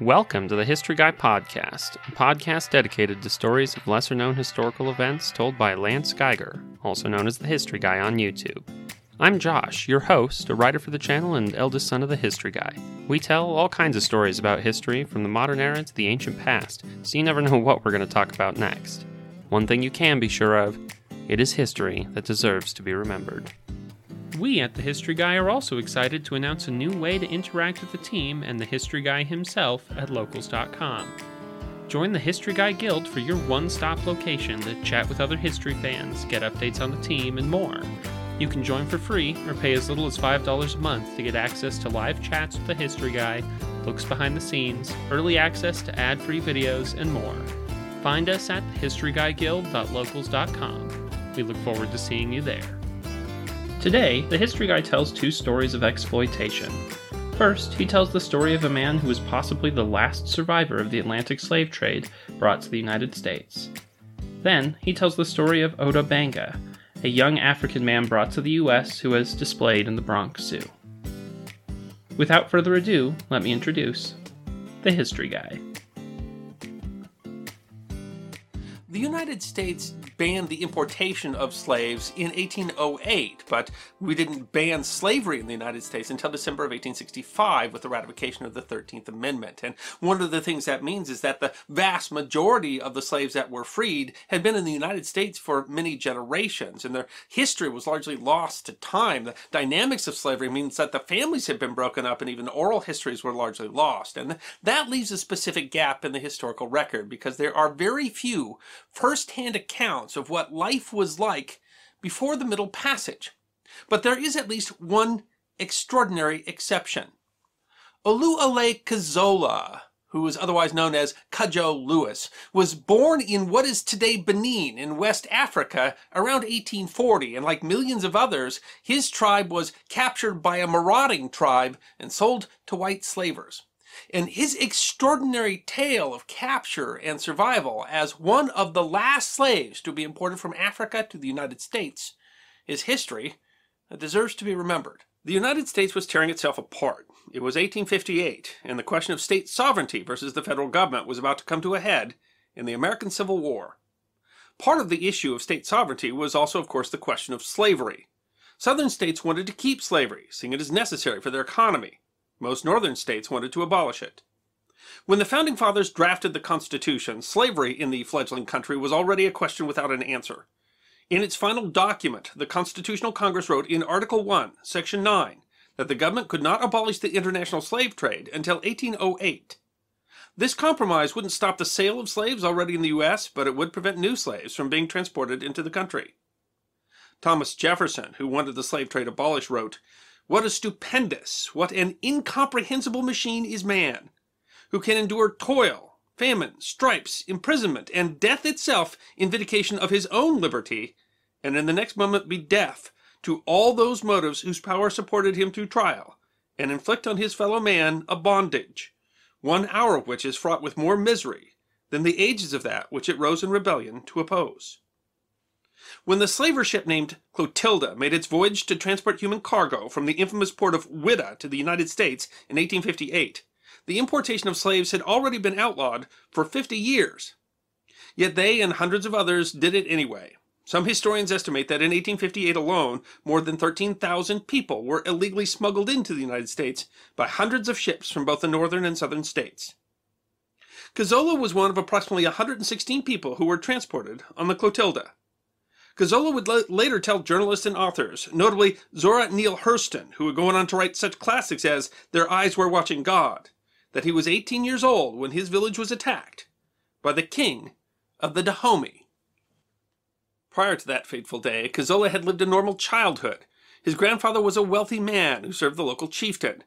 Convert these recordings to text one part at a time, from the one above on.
Welcome to the History Guy Podcast, a podcast dedicated to stories of lesser known historical events told by Lance Geiger, also known as the History Guy on YouTube. I'm Josh, your host, a writer for the channel and eldest son of the History Guy. We tell all kinds of stories about history, from the modern era to the ancient past, so you never know what we're going to talk about next. One thing you can be sure of it is history that deserves to be remembered. We at The History Guy are also excited to announce a new way to interact with the team and the History Guy himself at locals.com. Join the History Guy Guild for your one stop location to chat with other history fans, get updates on the team, and more. You can join for free or pay as little as $5 a month to get access to live chats with the History Guy, looks behind the scenes, early access to ad free videos, and more. Find us at historyguyguild.locals.com. We look forward to seeing you there. Today, the History Guy tells two stories of exploitation. First, he tells the story of a man who was possibly the last survivor of the Atlantic slave trade brought to the United States. Then, he tells the story of Ota Benga, a young African man brought to the U.S. who was displayed in the Bronx Zoo. Without further ado, let me introduce the History Guy. The United States banned the importation of slaves in 1808, but we didn't ban slavery in the United States until December of 1865 with the ratification of the 13th Amendment. And one of the things that means is that the vast majority of the slaves that were freed had been in the United States for many generations, and their history was largely lost to time. The dynamics of slavery means that the families had been broken up and even oral histories were largely lost. And that leaves a specific gap in the historical record because there are very few first-hand accounts of what life was like before the Middle Passage. But there is at least one extraordinary exception. Oluale Kossola, who is otherwise known as Cudjo Lewis, was born in what is today Benin in West Africa around 1840, and like millions of others, his tribe was captured by a marauding tribe and sold to white slavers. And his extraordinary tale of capture and survival as one of the last slaves to be imported from Africa to the United States is history that deserves to be remembered. The United States was tearing itself apart. It was 1858, and the question of state sovereignty versus the federal government was about to come to a head in the American Civil War. Part of the issue of state sovereignty was also, of course, the question of slavery. Southern states wanted to keep slavery, seeing it as necessary for their economy. Most northern states wanted to abolish it. When the Founding Fathers drafted the Constitution, slavery in the fledgling country was already a question without an answer. In its final document, the Constitutional Congress wrote in Article 1, Section 9, that the government could not abolish the international slave trade until 1808. This compromise wouldn't stop the sale of slaves already in the U.S., but it would prevent new slaves from being transported into the country. Thomas Jefferson, who wanted the slave trade abolished, wrote, what a stupendous, what an incomprehensible machine is man, who can endure toil, famine, stripes, imprisonment, and death itself in vindication of his own liberty, and in the next moment be deaf to all those motives whose power supported him through trial, and inflict on his fellow man a bondage, one hour of which is fraught with more misery than the ages of that which it rose in rebellion to oppose. When the slaver ship named Clotilda made its voyage to transport human cargo from the infamous port of Whydah to the United States in 1858, the importation of slaves had already been outlawed for 50 years. Yet they and hundreds of others did it anyway. Some historians estimate that in 1858 alone, more than 13,000 people were illegally smuggled into the United States by hundreds of ships from both the northern and southern states. Kossola was one of approximately 116 people who were transported on the Clotilda. Kossola would later tell journalists and authors, notably Zora Neale Hurston, who would go on to write such classics as Their Eyes Were Watching God, that he was 18 years old when his village was attacked by the king of the Dahomey. Prior to that fateful day, Kossola had lived a normal childhood. His grandfather was a wealthy man who served the local chieftain.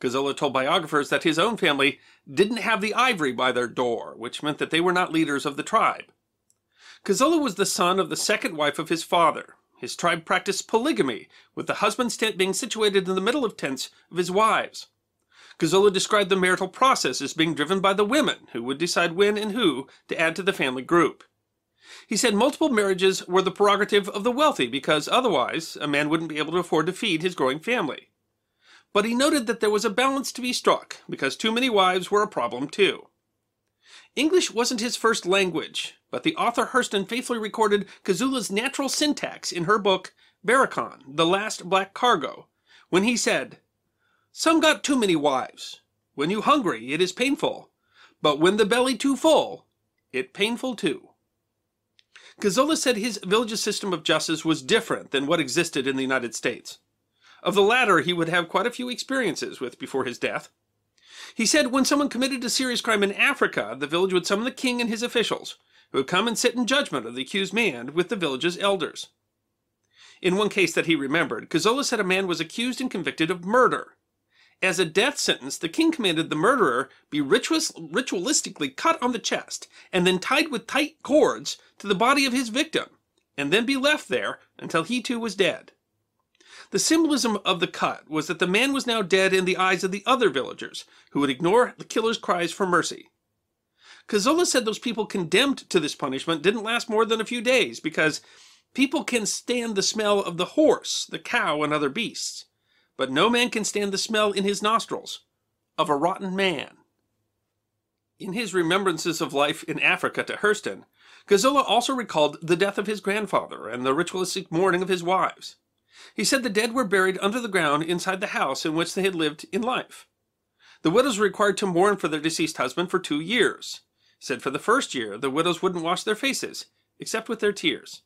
Kossola told biographers that his own family didn't have the ivory by their door, which meant that they were not leaders of the tribe. Kossola was the son of the second wife of his father. His tribe practiced polygamy, with the husband's tent being situated in the middle of tents of his wives. Kossola described the marital process as being driven by the women, who would decide when and who to add to the family group. He said multiple marriages were the prerogative of the wealthy because otherwise a man wouldn't be able to afford to feed his growing family. but he noted that there was a balance to be struck, because too many wives were a problem too. English wasn't his first language, but the author Hurston faithfully recorded Kossola's natural syntax in her book, Barracoon, The Last Black Cargo, when he said, Some got too many wives. When you hungry, it is painful, but when the belly too full, it painful too. Kossola said his village's system of justice was different than what existed in the United States. Of the latter, he would have quite a few experiences with before his death. He said when someone committed a serious crime in Africa, the village would summon the king and his officials, who would come and sit in judgment of the accused man with the village's elders. In one case that he remembered, Kossola said a man was accused and convicted of murder. As a death sentence, the king commanded the murderer be ritualistically cut on the chest and then tied with tight cords to the body of his victim, and then be left there until he too was dead. The symbolism of the cut was that the man was now dead in the eyes of the other villagers, who would ignore the killer's cries for mercy. Kossola said those people condemned to this punishment didn't last more than a few days because people can stand the smell of the horse, the cow, and other beasts, but no man can stand the smell in his nostrils of a rotten man. In his remembrances of life in Africa to Hurston, Kossola also recalled the death of his grandfather and the ritualistic mourning of his wives. He said the dead were buried under the ground inside the house in which they had lived in life. The widows were required to mourn for their deceased husband for two years. He said for the first year, the widows wouldn't wash their faces, except with their tears.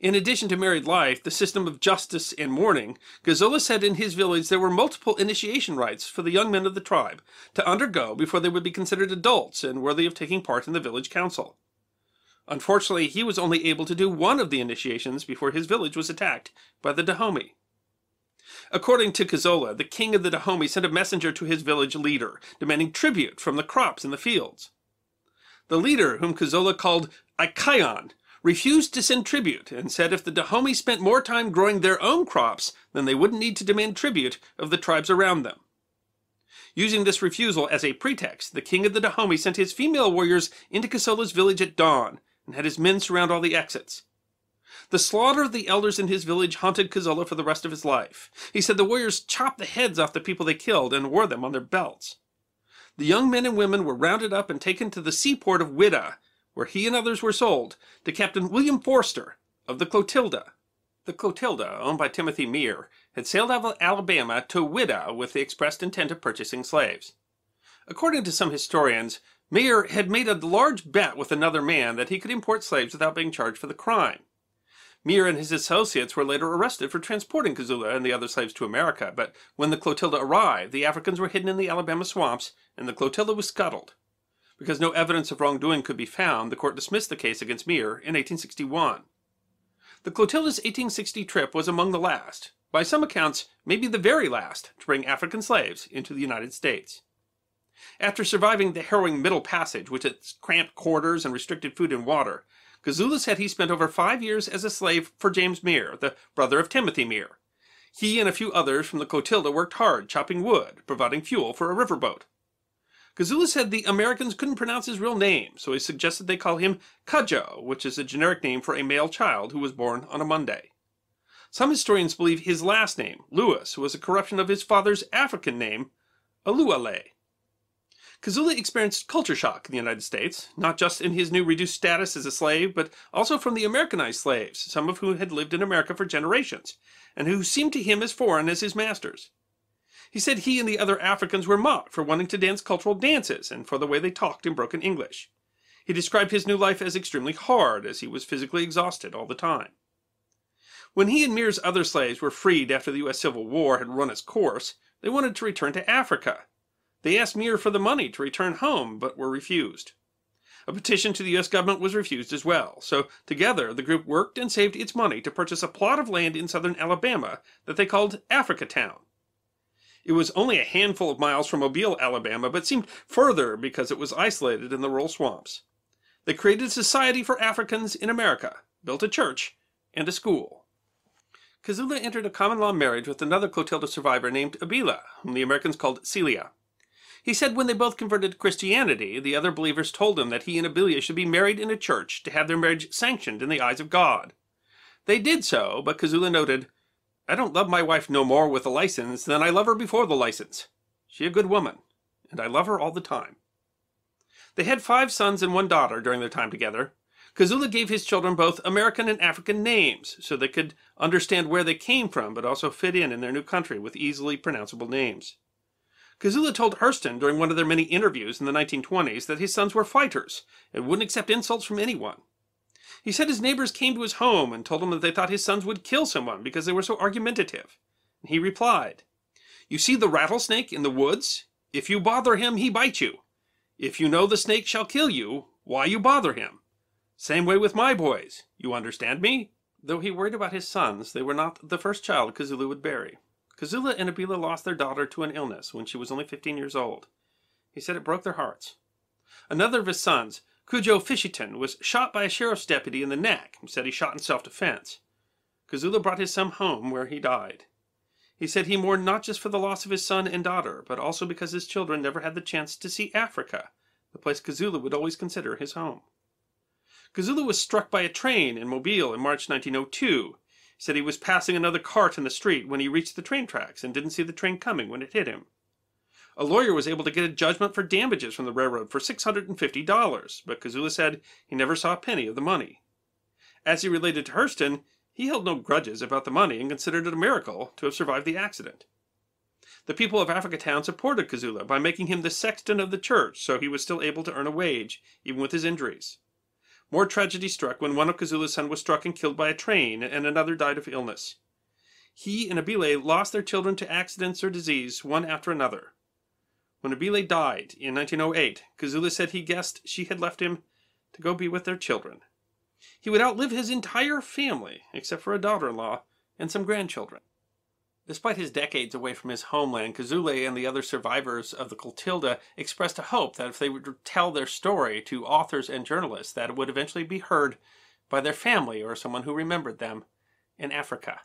In addition to married life, the system of justice and mourning, Kossola said in his village there were multiple initiation rites for the young men of the tribe to undergo before they would be considered adults and worthy of taking part in the village council. Unfortunately, he was only able to do one of the initiations before his village was attacked by the Dahomey. According to Kossola, the king of the Dahomey sent a messenger to his village leader, demanding tribute from the crops in the fields. The leader, whom Kossola called Ikayon, refused to send tribute and said if the Dahomey spent more time growing their own crops, then they wouldn't need to demand tribute of the tribes around them. Using this refusal as a pretext, the king of the Dahomey sent his female warriors into Kossola's village at dawn and had his men surround all the exits. The slaughter of the elders in his village haunted Kossola for the rest of his life. He said the warriors chopped the heads off the people they killed and wore them on their belts. The young men and women were rounded up and taken to the seaport of Whydah, where he and others were sold to Captain William Foster of the Clotilda. The Clotilda, owned by Timothy Meaher, had sailed out of Alabama to Whydah with the expressed intent of purchasing slaves. According to some historians, Meaher had made a large bet with another man that he could import slaves without being charged for the crime. Meaher and his associates were later arrested for transporting Kossola and the other slaves to America, but when the Clotilda arrived, the Africans were hidden in the Alabama swamps, and the Clotilda was scuttled. Because no evidence of wrongdoing could be found, the court dismissed the case against Meaher in 1861. The Clotilda's 1860 trip was among the last, by some accounts, maybe the very last, to bring African slaves into the United States. After surviving the harrowing Middle Passage, with its cramped quarters and restricted food and water, Kossola said he spent over five years as a slave for James Meaher, the brother of Timothy Meaher. He and a few others from the Clotilda worked hard chopping wood, providing fuel for a riverboat. Kossola said the Americans couldn't pronounce his real name, so he suggested they call him Cudjoe, which is a generic name for a male child who was born on a Monday. Some historians believe his last name, Lewis, was a corruption of his father's African name, Oluale. Kossola experienced culture shock in the United States, not just in his new reduced status as a slave, but also from the Americanized slaves, some of whom had lived in America for generations, and who seemed to him as foreign as his masters. He said he and the other Africans were mocked for wanting to dance cultural dances and for the way they talked in broken English. He described his new life as extremely hard, as he was physically exhausted all the time. When he and Meaher's other slaves were freed after the U.S. Civil War had run its course, they wanted to return to Africa. They asked Meaher for the money to return home, but were refused. A petition to the U.S. government was refused as well, so together the group worked and saved its money to purchase a plot of land in southern Alabama that they called Africa Town. It was only a handful of miles from Mobile, Alabama, but seemed further because it was isolated in the rural swamps. They created a society for Africans in America, built a church, and a school. Kossola entered a common law marriage with another Clotilda survivor named Abile, whom the Americans called Celia. He said when they both converted to Christianity, the other believers told him that he and Abile should be married in a church to have their marriage sanctioned in the eyes of God. They did so, but Kossola noted, I don't love my wife no more with a license than I love her before the license. She a good woman, and I love her all the time. They had five sons and one daughter during their time together. Kossola gave his children both American and African names so they could understand where they came from, but also fit in in their new country with easily pronounceable names. Kossola told Hurston during one of their many interviews in the 1920s that his sons were fighters and wouldn't accept insults from anyone. He said his neighbors came to his home and told him that they thought his sons would kill someone because they were so argumentative. And he replied, You see the rattlesnake in the woods? If you bother him, he bites you. If you know the snake shall kill you, why you bother him? Same way with my boys. You understand me? Though he worried about his sons, they were not the first child Kossola would bury. Kossola and Abile lost their daughter to an illness when she was only 15 years old. He said it broke their hearts. Another of his sons, Cudjoe Fisherton, was shot by a sheriff's deputy in the neck and said he shot in self-defense. Kossola brought his son home where he died. He said he mourned not just for the loss of his son and daughter, but also because his children never had the chance to see Africa, the place Kossola would always consider his home. Kossola was struck by a train in Mobile in March 1902. Said he was passing another cart in the street when he reached the train tracks and didn't see the train coming when it hit him. A lawyer was able to get a judgment for damages from the railroad for $650, but Kossola said he never saw a penny of the money. As he related to Hurston, he held no grudges about the money and considered it a miracle to have survived the accident. The people of Africa Town supported Kossola by making him the sexton of the church so he was still able to earn a wage, even with his injuries. More tragedy struck when one of Kossola's sons was struck and killed by a train and another died of illness. He and Abile lost their children to accidents or disease one after another. When Abile died in 1908, Kossola said he guessed she had left him to go be with their children. He would outlive his entire family, except for a daughter-in-law and some grandchildren. Despite his decades away from his homeland, Kossola and the other survivors of the Clotilda expressed a hope that if they would tell their story to authors and journalists, that it would eventually be heard by their family or someone who remembered them in Africa.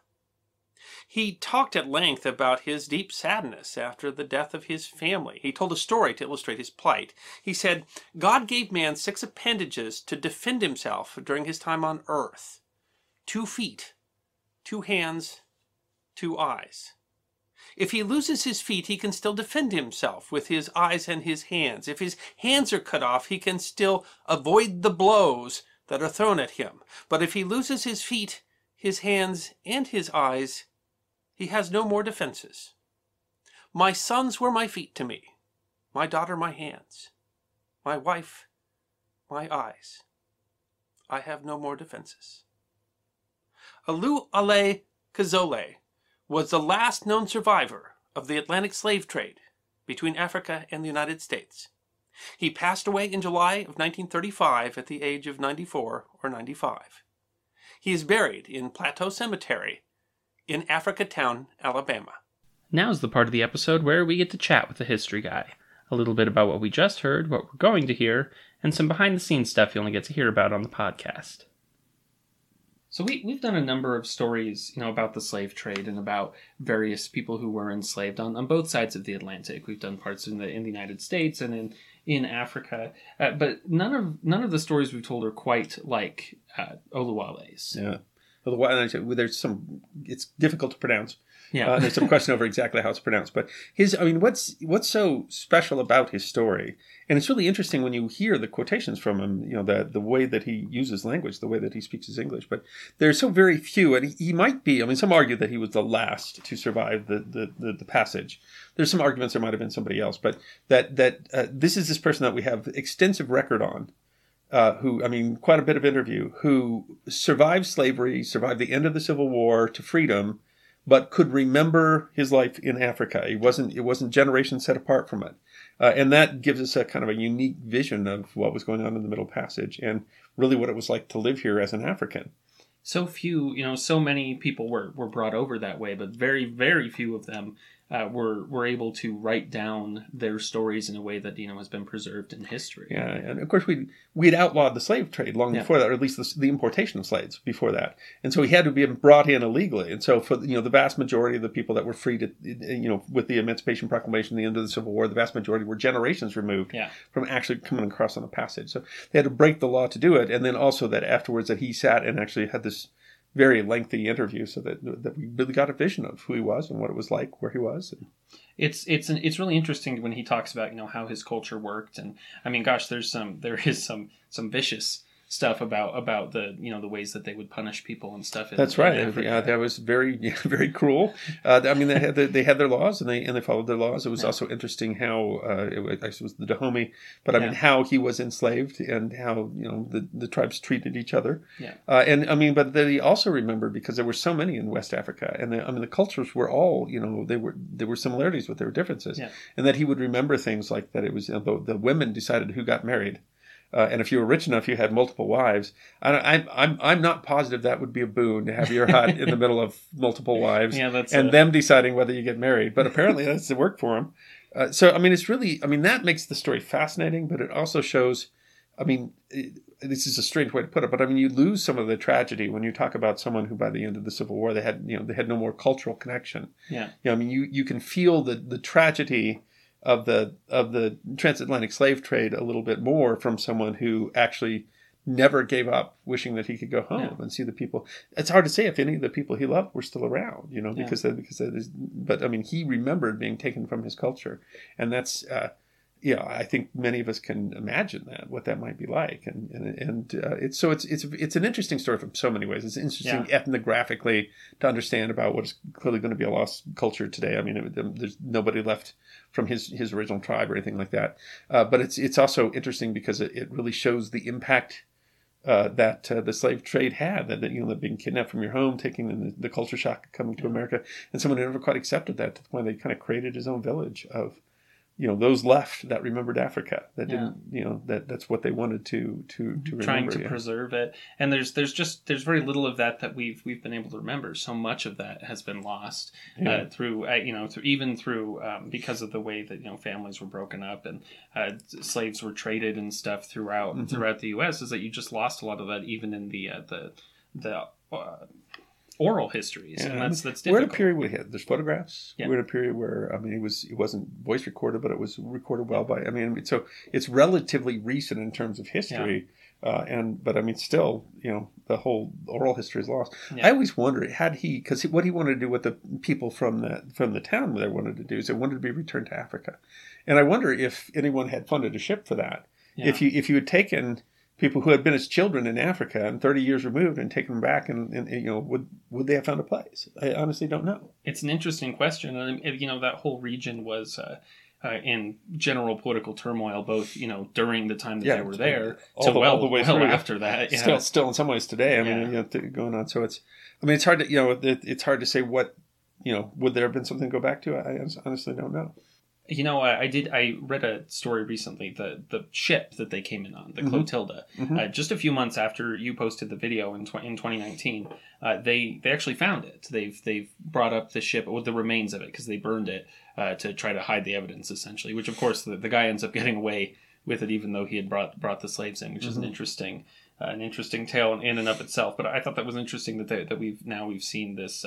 He talked at length about his deep sadness after the death of his family. He told a story to illustrate his plight. He said, God gave man six appendages to defend himself during his time on earth two feet, two hands, two eyes. If he loses his feet, he can still defend himself with his eyes and his hands. If his hands are cut off, he can still avoid the blows that are thrown at him. But if he loses his feet, his hands, and his eyes, he has no more defenses. My sons were my feet to me, my daughter my hands, my wife my eyes. I have no more defenses. Alu Ale Kazole was the last known survivor of the Atlantic slave trade between Africa and the United States. He passed away in July of 1935 at the age of 94 or 95. He is buried in Plateau Cemetery in Africa Town, Alabama. Now's the part of the episode where we get to chat with the history guy. A little bit about what we just heard, what we're going to hear, and some behind the scenes stuff you only get to hear about on the podcast. So we, we've done a number of stories, you know, about the slave trade and about various people who were enslaved on, on both sides of the Atlantic. We've done parts in the in the United States and in in Africa, uh, but none of none of the stories we've told are quite like uh, Oluale's. Yeah. Otherwise, there's some. It's difficult to pronounce. Yeah. Uh, there's some question over exactly how it's pronounced, but his. I mean, what's what's so special about his story? And it's really interesting when you hear the quotations from him. You know, the the way that he uses language, the way that he speaks his English. But there's so very few, and he, he might be. I mean, some argue that he was the last to survive the the, the, the passage. There's some arguments there might have been somebody else, but that that uh, this is this person that we have extensive record on uh, who, I mean, quite a bit of interview, who survived slavery, survived the end of the Civil War to freedom, but could remember his life in Africa. He wasn't, it wasn't generations set apart from it. Uh, and that gives us a kind of a unique vision of what was going on in the Middle Passage and really what it was like to live here as an African. So few, you know, so many people were, were brought over that way, but very, very few of them uh, were were able to write down their stories in a way that you know has been preserved in history. Yeah, and of course we we had outlawed the slave trade long Yeah. before that, or at least the, the importation of slaves before that, and so he had to be brought in illegally. And so for you know the vast majority of the people that were freed, at, you know, with the Emancipation Proclamation, the end of the Civil War, the vast majority were generations removed Yeah. from actually coming across on the passage. So they had to break the law to do it, and then also that afterwards that he sat and actually had this very lengthy interview, so that that we really got a vision of who he was and what it was like where he was. It's it's an, it's really interesting when he talks about you know how his culture worked and I mean gosh there's some there is some some vicious stuff about about the you know the ways that they would punish people and stuff. In, That's right. Yeah, that was very very cruel. Uh, I mean, they had the, they had their laws and they and they followed their laws. It was yeah. also interesting how uh, it was, it was the Dahomey, but I yeah. mean how he was enslaved and how you know the, the tribes treated each other. Yeah. Uh, and I mean, but they also remember because there were so many in West Africa, and the, I mean the cultures were all you know they were there were similarities, but there were differences. Yeah. And that he would remember things like that. It was you know, the, the women decided who got married. Uh, and if you were rich enough, you had multiple wives. I, I, I'm I'm not positive that would be a boon to have your hut in the middle of multiple wives, yeah, that's and a... them deciding whether you get married. But apparently, that's the work for them. Uh, so I mean, it's really I mean that makes the story fascinating, but it also shows. I mean, it, this is a strange way to put it, but I mean, you lose some of the tragedy when you talk about someone who, by the end of the Civil War, they had you know they had no more cultural connection. Yeah, you know, I mean, you you can feel the the tragedy of the of the transatlantic slave trade a little bit more from someone who actually never gave up wishing that he could go home yeah. and see the people it's hard to say if any of the people he loved were still around you know because yeah. because but i mean he remembered being taken from his culture and that's uh, yeah, I think many of us can imagine that what that might be like, and and, and uh, it's so it's it's it's an interesting story from so many ways. It's interesting yeah. ethnographically to understand about what is clearly going to be a lost culture today. I mean, it, there's nobody left from his his original tribe or anything like that. Uh, but it's it's also interesting because it, it really shows the impact uh, that uh, the slave trade had. That, that you know, being kidnapped from your home, taking the, the culture shock coming to America, and someone who never quite accepted that to the point they kind of created his own village of you know those left that remembered Africa that didn't you know that that's what they wanted to to to remember, trying to yeah. preserve it and there's there's just there's very little of that that we've we've been able to remember so much of that has been lost uh, yeah. uh, through uh, you know through even through um, because of the way that you know families were broken up and uh, slaves were traded and stuff throughout mm-hmm. throughout the U.S. is that you just lost a lot of that even in the uh, the the uh, oral histories, yeah. and that's that's difficult. We're at a period where had, there's photographs. Yeah. We're at a period where I mean, it was it wasn't voice recorded, but it was recorded well by. I mean, so it's relatively recent in terms of history. Yeah. Uh, and but I mean, still, you know, the whole oral history is lost. Yeah. I always wonder had he because what he wanted to do with the people from the from the town they wanted to do is they wanted to be returned to Africa, and I wonder if anyone had funded a ship for that. Yeah. If you if you had taken people who had been as children in Africa and 30 years removed and taken them back and, and, you know would would they have found a place? I honestly don't know. It's an interesting question. And you know that whole region was uh, uh, in general political turmoil both you know during the time that yeah, they were there to the, well, the way well through. after that yeah. still still in some ways today. I mean you know, going on. So it's I mean it's hard to you know it, it's hard to say what you know would there have been something to go back to? I honestly don't know you know, I, I, did. I read a story recently. The the ship that they came in on, the mm-hmm. Clotilda, mm-hmm. Uh, just a few months after you posted the video in tw- in 2019, uh, they they actually found it. They've they've brought up the ship with the remains of it because they burned it uh, to try to hide the evidence, essentially. Which of course the, the guy ends up getting away with it, even though he had brought brought the slaves in, which mm-hmm. is an mm-hmm. interesting. Uh, an interesting tale in and of itself, but I thought that was interesting that they, that we've now we've seen this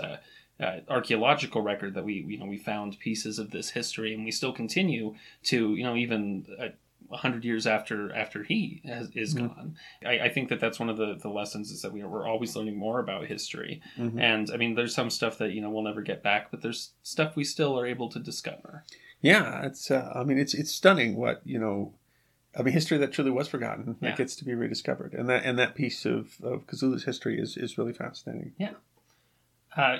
uh, archaeological record that we you know we found pieces of this history, and we still continue to you know even. Uh, hundred years after after he has, is mm-hmm. gone, I, I, think that that's one of the, the lessons is that we are, we're always learning more about history. Mm-hmm. And I mean, there's some stuff that you know we'll never get back, but there's stuff we still are able to discover. Yeah, it's. Uh, I mean, it's it's stunning what you know. I mean, history that truly was forgotten that yeah. gets to be rediscovered, and that and that piece of of Kossola's history is is really fascinating. Yeah. Uh,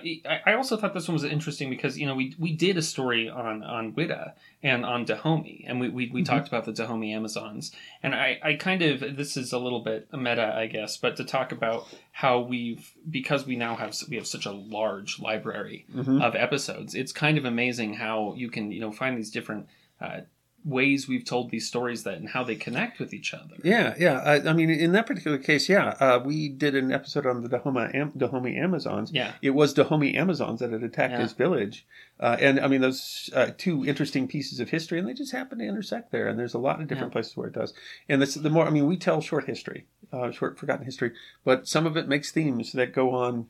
I also thought this one was interesting because you know we we did a story on on Whydah and on Dahomey and we we, we mm-hmm. talked about the Dahomey Amazons and I I kind of this is a little bit meta I guess but to talk about how we've because we now have we have such a large library mm-hmm. of episodes it's kind of amazing how you can you know find these different uh, ways we've told these stories that and how they connect with each other. Yeah, yeah. I, I mean, in that particular case, yeah, uh, we did an episode on the Dahomey, Am- Dahomey Amazons. Yeah, it was Dahomey Amazons that had attacked yeah. his village, uh, and I mean, those uh, two interesting pieces of history, and they just happen to intersect there. And there's a lot of different yeah. places where it does. And this, the more, I mean, we tell short history, uh, short forgotten history, but some of it makes themes that go on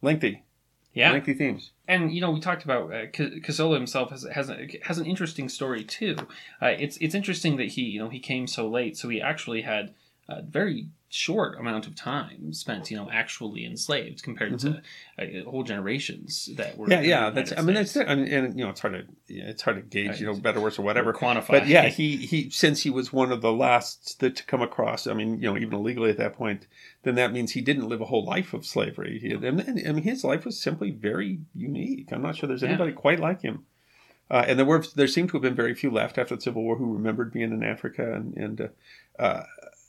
lengthy yeah, lengthy themes. And you know, we talked about uh, Kossola himself has has a, has an interesting story too. Uh, it's it's interesting that he you know he came so late, so he actually had a very short amount of time spent, you know, actually enslaved compared to uh, whole generations that were. Mm-hmm. yeah, yeah. That's. I mean, that's. It. I mean, and you know, it's hard to. Yeah, it's hard to gauge. You know, better, worse, or whatever. Or quantify. But yeah, he he since he was one of the last that to come across. I mean, you know, even illegally at that point, then that means he didn't live a whole life of slavery. He, and, and, I mean, his life was simply very unique. I'm not sure there's Yeah. anybody quite like him. Uh, and there were there seem to have been very few left after the Civil War who remembered being in Africa and and. Uh, uh,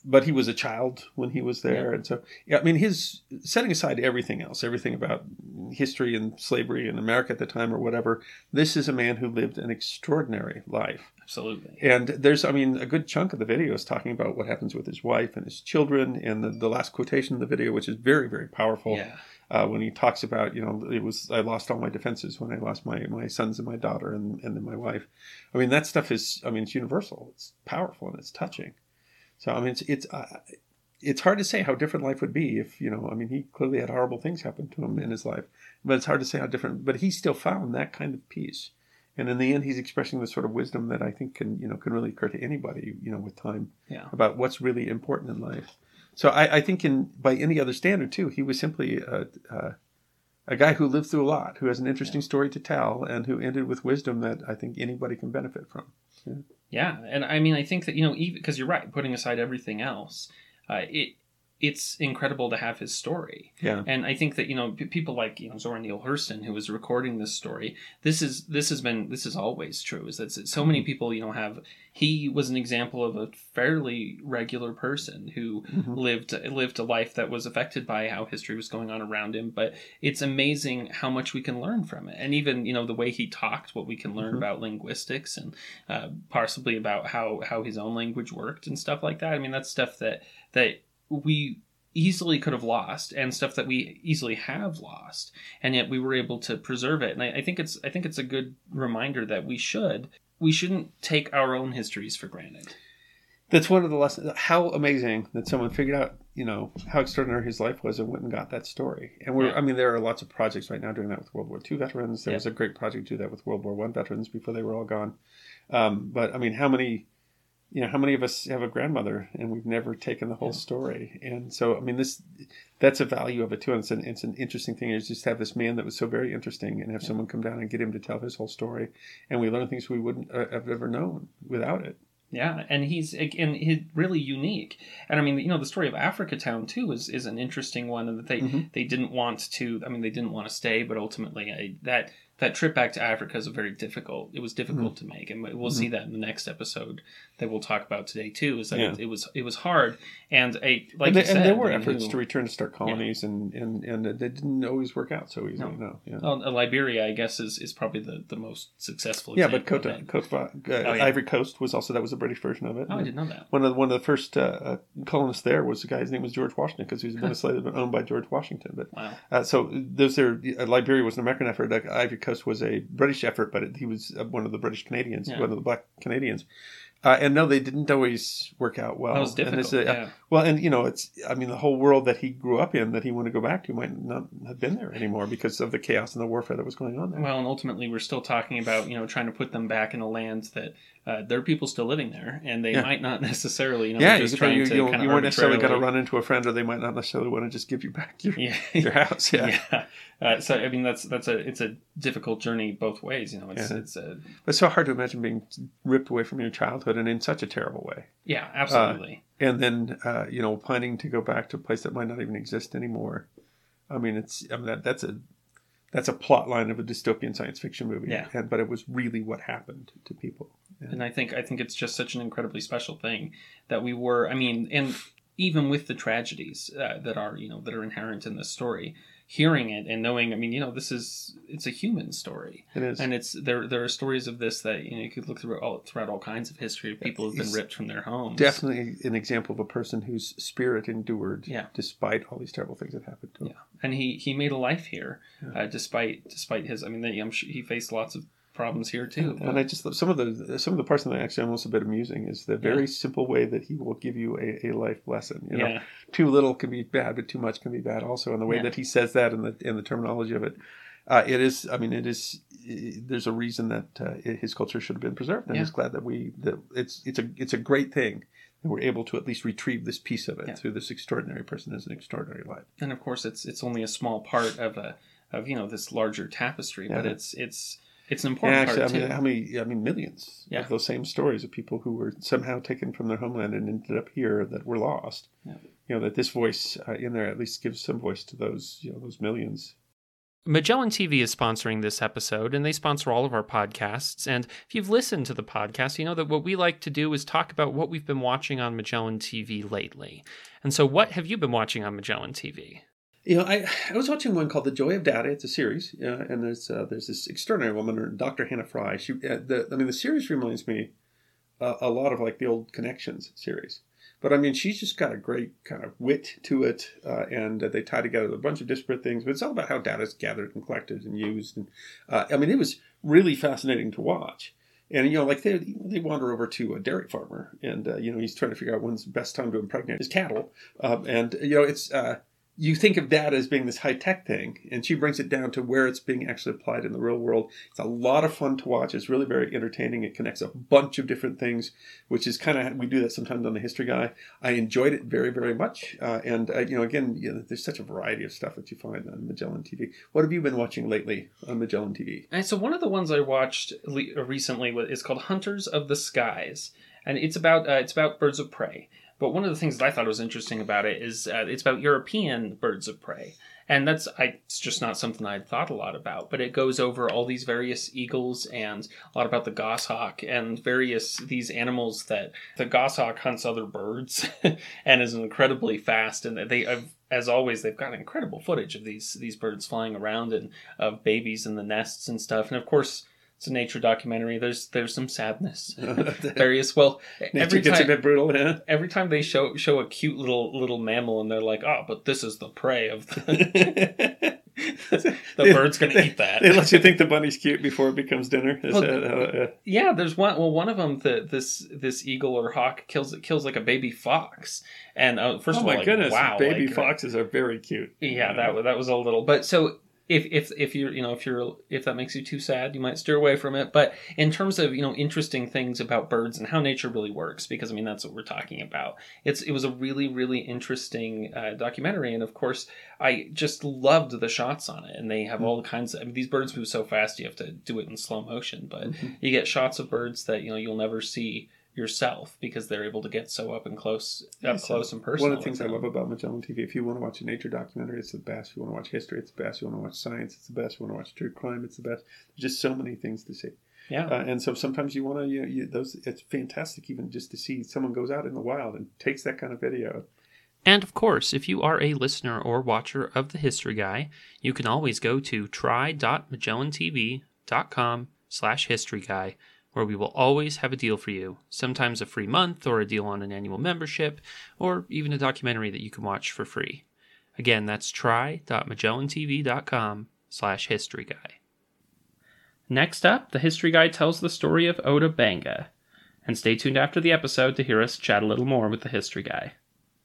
but he was a child when he was there, and so yeah. I mean, his setting aside everything else, everything about history and slavery in America at the time or whatever. This is a man who lived an extraordinary life. Absolutely. And there's, I mean, a good chunk of the video is talking about what happens with his wife and his children. And the, the last quotation in the video, which is very, very powerful, Yeah. uh, when he talks about, you know, it was, I lost all my defenses when I lost my, my sons and my daughter and, and then my wife. I mean, that stuff is, I mean, it's universal. It's powerful and it's touching. So, I mean, it's, it's, uh, it's hard to say how different life would be if, you know, I mean, he clearly had horrible things happen to him in his life, but it's hard to say how different, but he still found that kind of peace. And in the end, he's expressing the sort of wisdom that I think can, you know, can really occur to anybody, you know, with time Yeah. about what's really important in life. So I, I think, in by any other standard, too, he was simply a, a, a guy who lived through a lot, who has an interesting story to tell, and who ended with wisdom that I think anybody can benefit from. Yeah, and I mean, I think that you know, even because you're right, putting aside everything else, uh, it it's incredible to have his story. Yeah. And I think that you know p- people like you know Zora Neale Hurston, who was recording this story. This is this has been this is always true. Is that so many people you know have. He was an example of a fairly regular person who Mhm. lived lived a life that was affected by how history was going on around him. But it's amazing how much we can learn from it, and even you know the way he talked, what we can learn Mhm. about linguistics and uh, possibly about how how his own language worked and stuff like that. I mean, that's stuff that that we easily could have lost and stuff that we easily have lost and yet we were able to preserve it and I, I think it's i think it's a good reminder that we should we shouldn't take our own histories for granted That's one of the lessons. How amazing that someone figured out, you know, how extraordinary his life was and went and got that story. And we're, Yeah. I mean, there are lots of projects right now doing that with World War II veterans. There Yeah. was a great project to do that with World War One veterans before they were all gone. Um, but I mean, how many, you know, how many of us have a grandmother and we've never taken the whole Yeah. story? And so, I mean, this, that's a value of it too. And it's an, it's an interesting thing is just to have this man that was so very interesting and have someone come down and get him to tell his whole story. And we learn things we wouldn't uh, have ever known without it. Yeah, and he's and he's really unique. And I mean, you know, the story of Africa Town too is is an interesting one, and that they Mhm. they didn't want to. I mean, they didn't want to stay, but ultimately I, that that trip back to Africa is a very difficult. It was difficult Mm-hmm. to make, and we'll see that in the next episode that we'll talk about today too. Is that Yeah. it, it was it was hard, and a like and, you there- said, and there were efforts who- to return to start colonies, and, and, and they didn't always work out so easily. No, yeah. Well, uh, Liberia, I guess, is, is probably the, the most successful. yeah, but Cote, Cote, uh, yeah. Ivory Coast was also that was the British version of it. Oh, I didn't know that. One of the, one of the first uh, uh, colonists there was the guy. His name was George Washington because he was been a slave owned by George Washington. But Wow. uh, so those are uh, Liberia was an American effort. Uh, Ivory Coast was a British effort, but it, he was uh, one of the British Canadians, Yeah. one of the black Canadians. Uh, and no, they didn't always work out well. That was And difficult. uh, yeah. Well, and you know, it's I mean, the whole world that he grew up in, that he wanted to go back to, might not have been there anymore because of the chaos and the warfare that was going on there. Well, and ultimately, we're still talking about you know trying to put them back in a land that uh, there are people still living there, and they Yeah. might not necessarily you know yeah, you, just could- trying you, to you, you weren't necessarily going to run into a friend, or they might not necessarily want to just give you back your Yeah. your house. Yeah. yeah. Uh, so I mean that's that's a it's a difficult journey both ways. You know, it's Yeah. it's a it's so hard to imagine being ripped away from your childhood and in such a terrible way. yeah, absolutely. And then, uh, you know, planning to go back to a place that might not even exist anymore. I mean, it's I mean that that's a that's a plot line of a dystopian science fiction movie. Yeah. And, but it was really what happened to people. Yeah. and I think I think it's just such an incredibly special thing that we were. I mean, and even with the tragedies uh, that are you know that are inherent in this story, hearing it and knowing, I mean, you know, this is it's a human story, It is. and it's there. There are stories of this that you know you could look through all throughout all kinds of history of people who've been ripped from their homes. definitely an example of a person whose spirit endured Yeah. despite all these terrible things that happened to him. Yeah, and he he made a life here, Yeah. uh, despite despite his. I mean, they, I'm sure he faced lots of problems here too. And I just love some of the some of the parts that are actually almost a bit amusing is the very simple way that he will give you a, a life lesson. You know, yeah, too little can be bad, but too much can be bad also. And the way Yeah. that he says that and the and the terminology of it, uh, it is. I mean, it is. i there's a reason that uh, his culture should have been preserved, and Yeah. he's glad that we that it's it's a it's a great thing and we're able to at least retrieve this piece of it Yeah. through this extraordinary person has an extraordinary life. and of course it's it's only a small part of a of you know this larger tapestry, but it's it's it's an Yeah, important actually, I mean, too. how many? I mean, millions Yeah. of those same stories of people who were somehow taken from their homeland and ended up here that were lost. Yeah. You know that this voice uh, in there at least gives some voice to those, you know, those millions. Magellan TV is sponsoring this episode, and they sponsor all of our podcasts. And if you've listened to the podcast, you know that what we like to do is talk about what we've been watching on Magellan TV lately. And so, what have you been watching on Magellan TV? You know, I I was watching one called The Joy of Data. It's a series, uh, and there's uh, there's this extraordinary woman, Dr. Hannah Fry. She, uh, the, I mean, the series reminds me uh, a lot of like the old Connections series. But I mean, she's just got a great kind of wit to it, uh, and they tie together a bunch of disparate things. But it's all about how data is gathered and collected and used. And uh, I mean, it was really fascinating to watch. And you know, like they they wander over to a dairy farmer, and you know he's trying to figure out when's the best time to impregnate his cattle. Um, and you know, it's you think of that as being this high tech thing, and she brings it down to where it's being actually applied in the real world. It's a lot of fun to watch. It's really very entertaining. It connects a bunch of different things, which is kind of we do that sometimes on the History Guy. I enjoyed it very very much, uh, and uh, you know, again, you know, there's such a variety of stuff that you find on Magellan TV. What have you been watching lately on Magellan TV? And so, one of the ones I watched recently is called Hunters of the Skies, and it's about uh, it's about birds of prey. But one of the things that I thought was interesting about it is uh, it's about European birds of prey, and that's I, it's just not something I'd thought a lot about. But it goes over all these various eagles and a lot about the goshawk and various these animals that the goshawk hunts other birds and is incredibly fast. And they, as always, they've got incredible footage of these these birds flying around and of babies in the nests and stuff. And of course, it's a nature documentary. There's there's some sadness. Various well, every gets a time bit brutal, yeah. every time they show show a cute little little mammal and they're like, oh, but this is the prey of the, the bird's gonna eat that. They let you think the bunny's cute before it becomes dinner. Well, that uh, Yeah, there's one. Well, one of them, the, this this eagle or hawk kills kills like a baby fox, and uh, first oh of all, my like, goodness, wow, baby like, foxes are very cute. Yeah, that that was a little. But so if if if you're you know if you're if that makes you too sad, you might steer away from it. But in terms of you know interesting things about birds and how nature really works, because I mean that's what we're talking about. It's it was a really really interesting uh, documentary, and of course I just loved the shots on it. And they have all kinds of I mean, these birds move so fast you have to do it in slow motion, but Mhm. you get shots of birds that you know you'll never see yourself because they're able to get so up and close up Yes, close and personal. One of the things I love about Magellan TV, if you want to watch a nature documentary, it's the best. If you want to watch history, it's the best. If you want to watch science, it's the best. If you want to watch true crime, it's the best. There's just so many things to see. Yeah. Uh, and so sometimes you want to, you, you, those. It's fantastic even just to see someone goes out in the wild and takes that kind of video. And of course, if you are a listener or watcher of the History Guy, you can always go to try.magellantv.com slash history guy, where we will always have a deal for you. Sometimes a free month or a deal on an annual membership, or even a documentary that you can watch for free. Again, that's try.magellantv.com slash history guy. Next up, the History Guy tells the story of Ota Benga. And stay tuned after the episode to hear us chat a little more with the History Guy.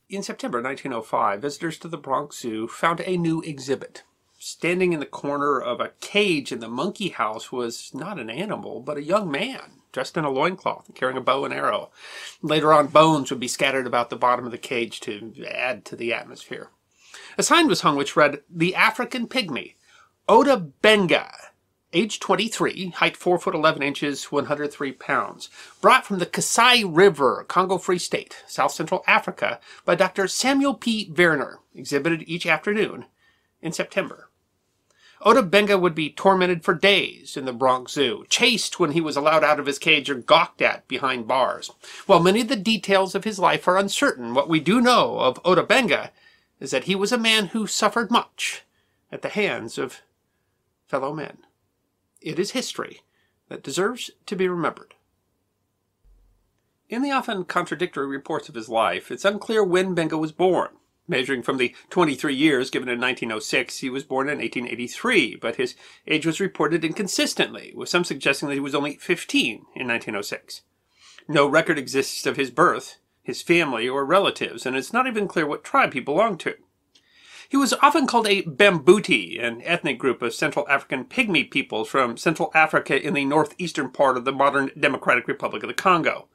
In September 1905, visitors to the Bronx Zoo found a new exhibit. Standing in the corner of a cage in the monkey house was not an animal, but a young man, dressed in a loincloth and carrying a bow and arrow. Later on, bones would be scattered about the bottom of the cage to add to the atmosphere. A sign was hung which read, The African Pygmy, Ota Benga, age 23, height 4 foot 11 inches, 103 pounds, brought from the Kasai River, Congo Free State, South Central Africa, by Dr. Samuel P. Verner, exhibited each afternoon in September. Ota Benga would be tormented for days in the Bronx Zoo, chased when he was allowed out of his cage or gawked at behind bars. While many of the details of his life are uncertain, what we do know of Ota Benga is that he was a man who suffered much at the hands of fellow men. It is history that deserves to be remembered. In the often contradictory reports of his life, it's unclear when Benga was born. Measuring from the 23 years given in 1906, he was born in 1883, but his age was reported inconsistently, with some suggesting that he was only 15 in 1906. No record exists of his birth, his family, or relatives, and it's not even clear what tribe he belonged to. He was often called a Bambuti, an ethnic group of Central African Pygmy peoples from Central Africa in the northeastern part of the modern Democratic Republic of the Congo.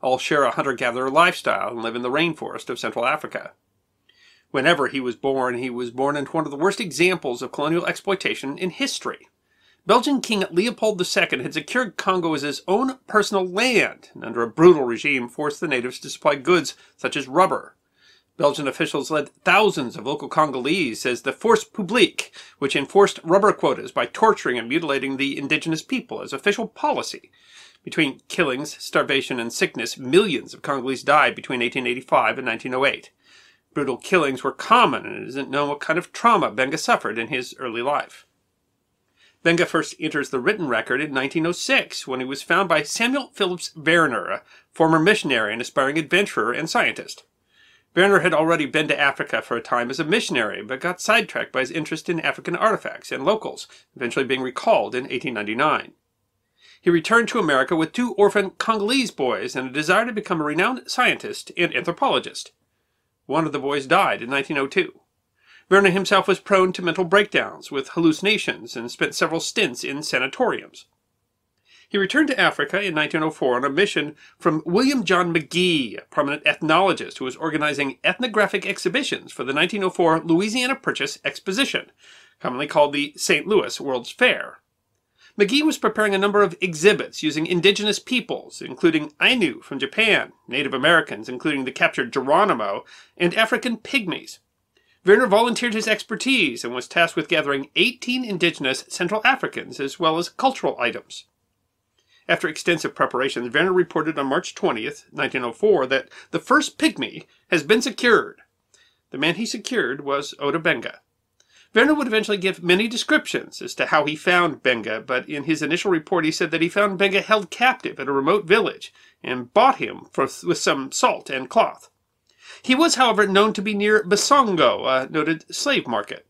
all share a hunter-gatherer lifestyle and live in the rainforest of Central Africa. Whenever he was born, he was born into one of the worst examples of colonial exploitation in history. Belgian King Leopold II had secured Congo as his own personal land, and under a brutal regime forced the natives to supply goods such as rubber. Belgian officials led thousands of local Congolese as the Force Publique, which enforced rubber quotas by torturing and mutilating the indigenous people as official policy. Between killings, starvation, and sickness, millions of Congolese died between 1885 and 1908. Brutal killings were common, and it isn't known what kind of trauma Benga suffered in his early life. Benga first enters the written record in 1906 when he was found by Samuel Phillips Verner, a former missionary and aspiring adventurer and scientist. Verner had already been to Africa for a time as a missionary, but got sidetracked by his interest in African artifacts and locals, eventually being recalled in 1899. He returned to America with two orphan Congolese boys and a desire to become a renowned scientist and anthropologist. One of the boys died in 1902. Verner himself was prone to mental breakdowns with hallucinations and spent several stints in sanatoriums. He returned to Africa in 1904 on a mission from William John McGee, a prominent ethnologist who was organizing ethnographic exhibitions for the 1904 Louisiana Purchase Exposition, commonly called the St. Louis World's Fair. McGee was preparing a number of exhibits using indigenous peoples, including Ainu from Japan, Native Americans, including the captured Geronimo, and African pygmies. Verner volunteered his expertise and was tasked with gathering 18 indigenous Central Africans as well as cultural items. After extensive preparations, Verner reported on March 20th, 1904, that the first pygmy has been secured. The man he secured was Ota Benga. Verner would eventually give many descriptions as to how he found Benga, but in his initial report he said that he found Benga held captive at a remote village and bought him for, with some salt and cloth. He was, however, known to be near Basongo, a noted slave market.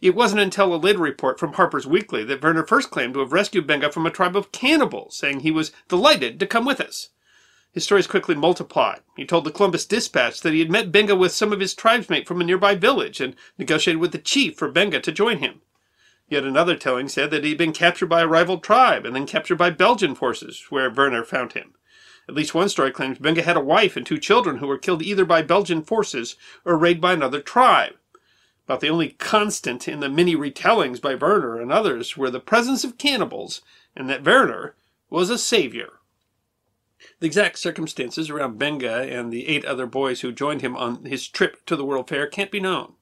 It wasn't until a later report from Harper's Weekly that Verner first claimed to have rescued Benga from a tribe of cannibals, saying he was delighted to come with us. His stories quickly multiplied. He told the Columbus Dispatch that he had met Benga with some of his tribesmen from a nearby village and negotiated with the chief for Benga to join him. Yet another telling said that he had been captured by a rival tribe and then captured by Belgian forces, where Verner found him. At least one story claims Benga had a wife and two children who were killed either by Belgian forces or raided by another tribe. About the only constant in the many retellings by Verner and others were the presence of cannibals and that Verner was a savior. The exact circumstances around Benga and the eight other boys who joined him on his trip to the World Fair can't be known.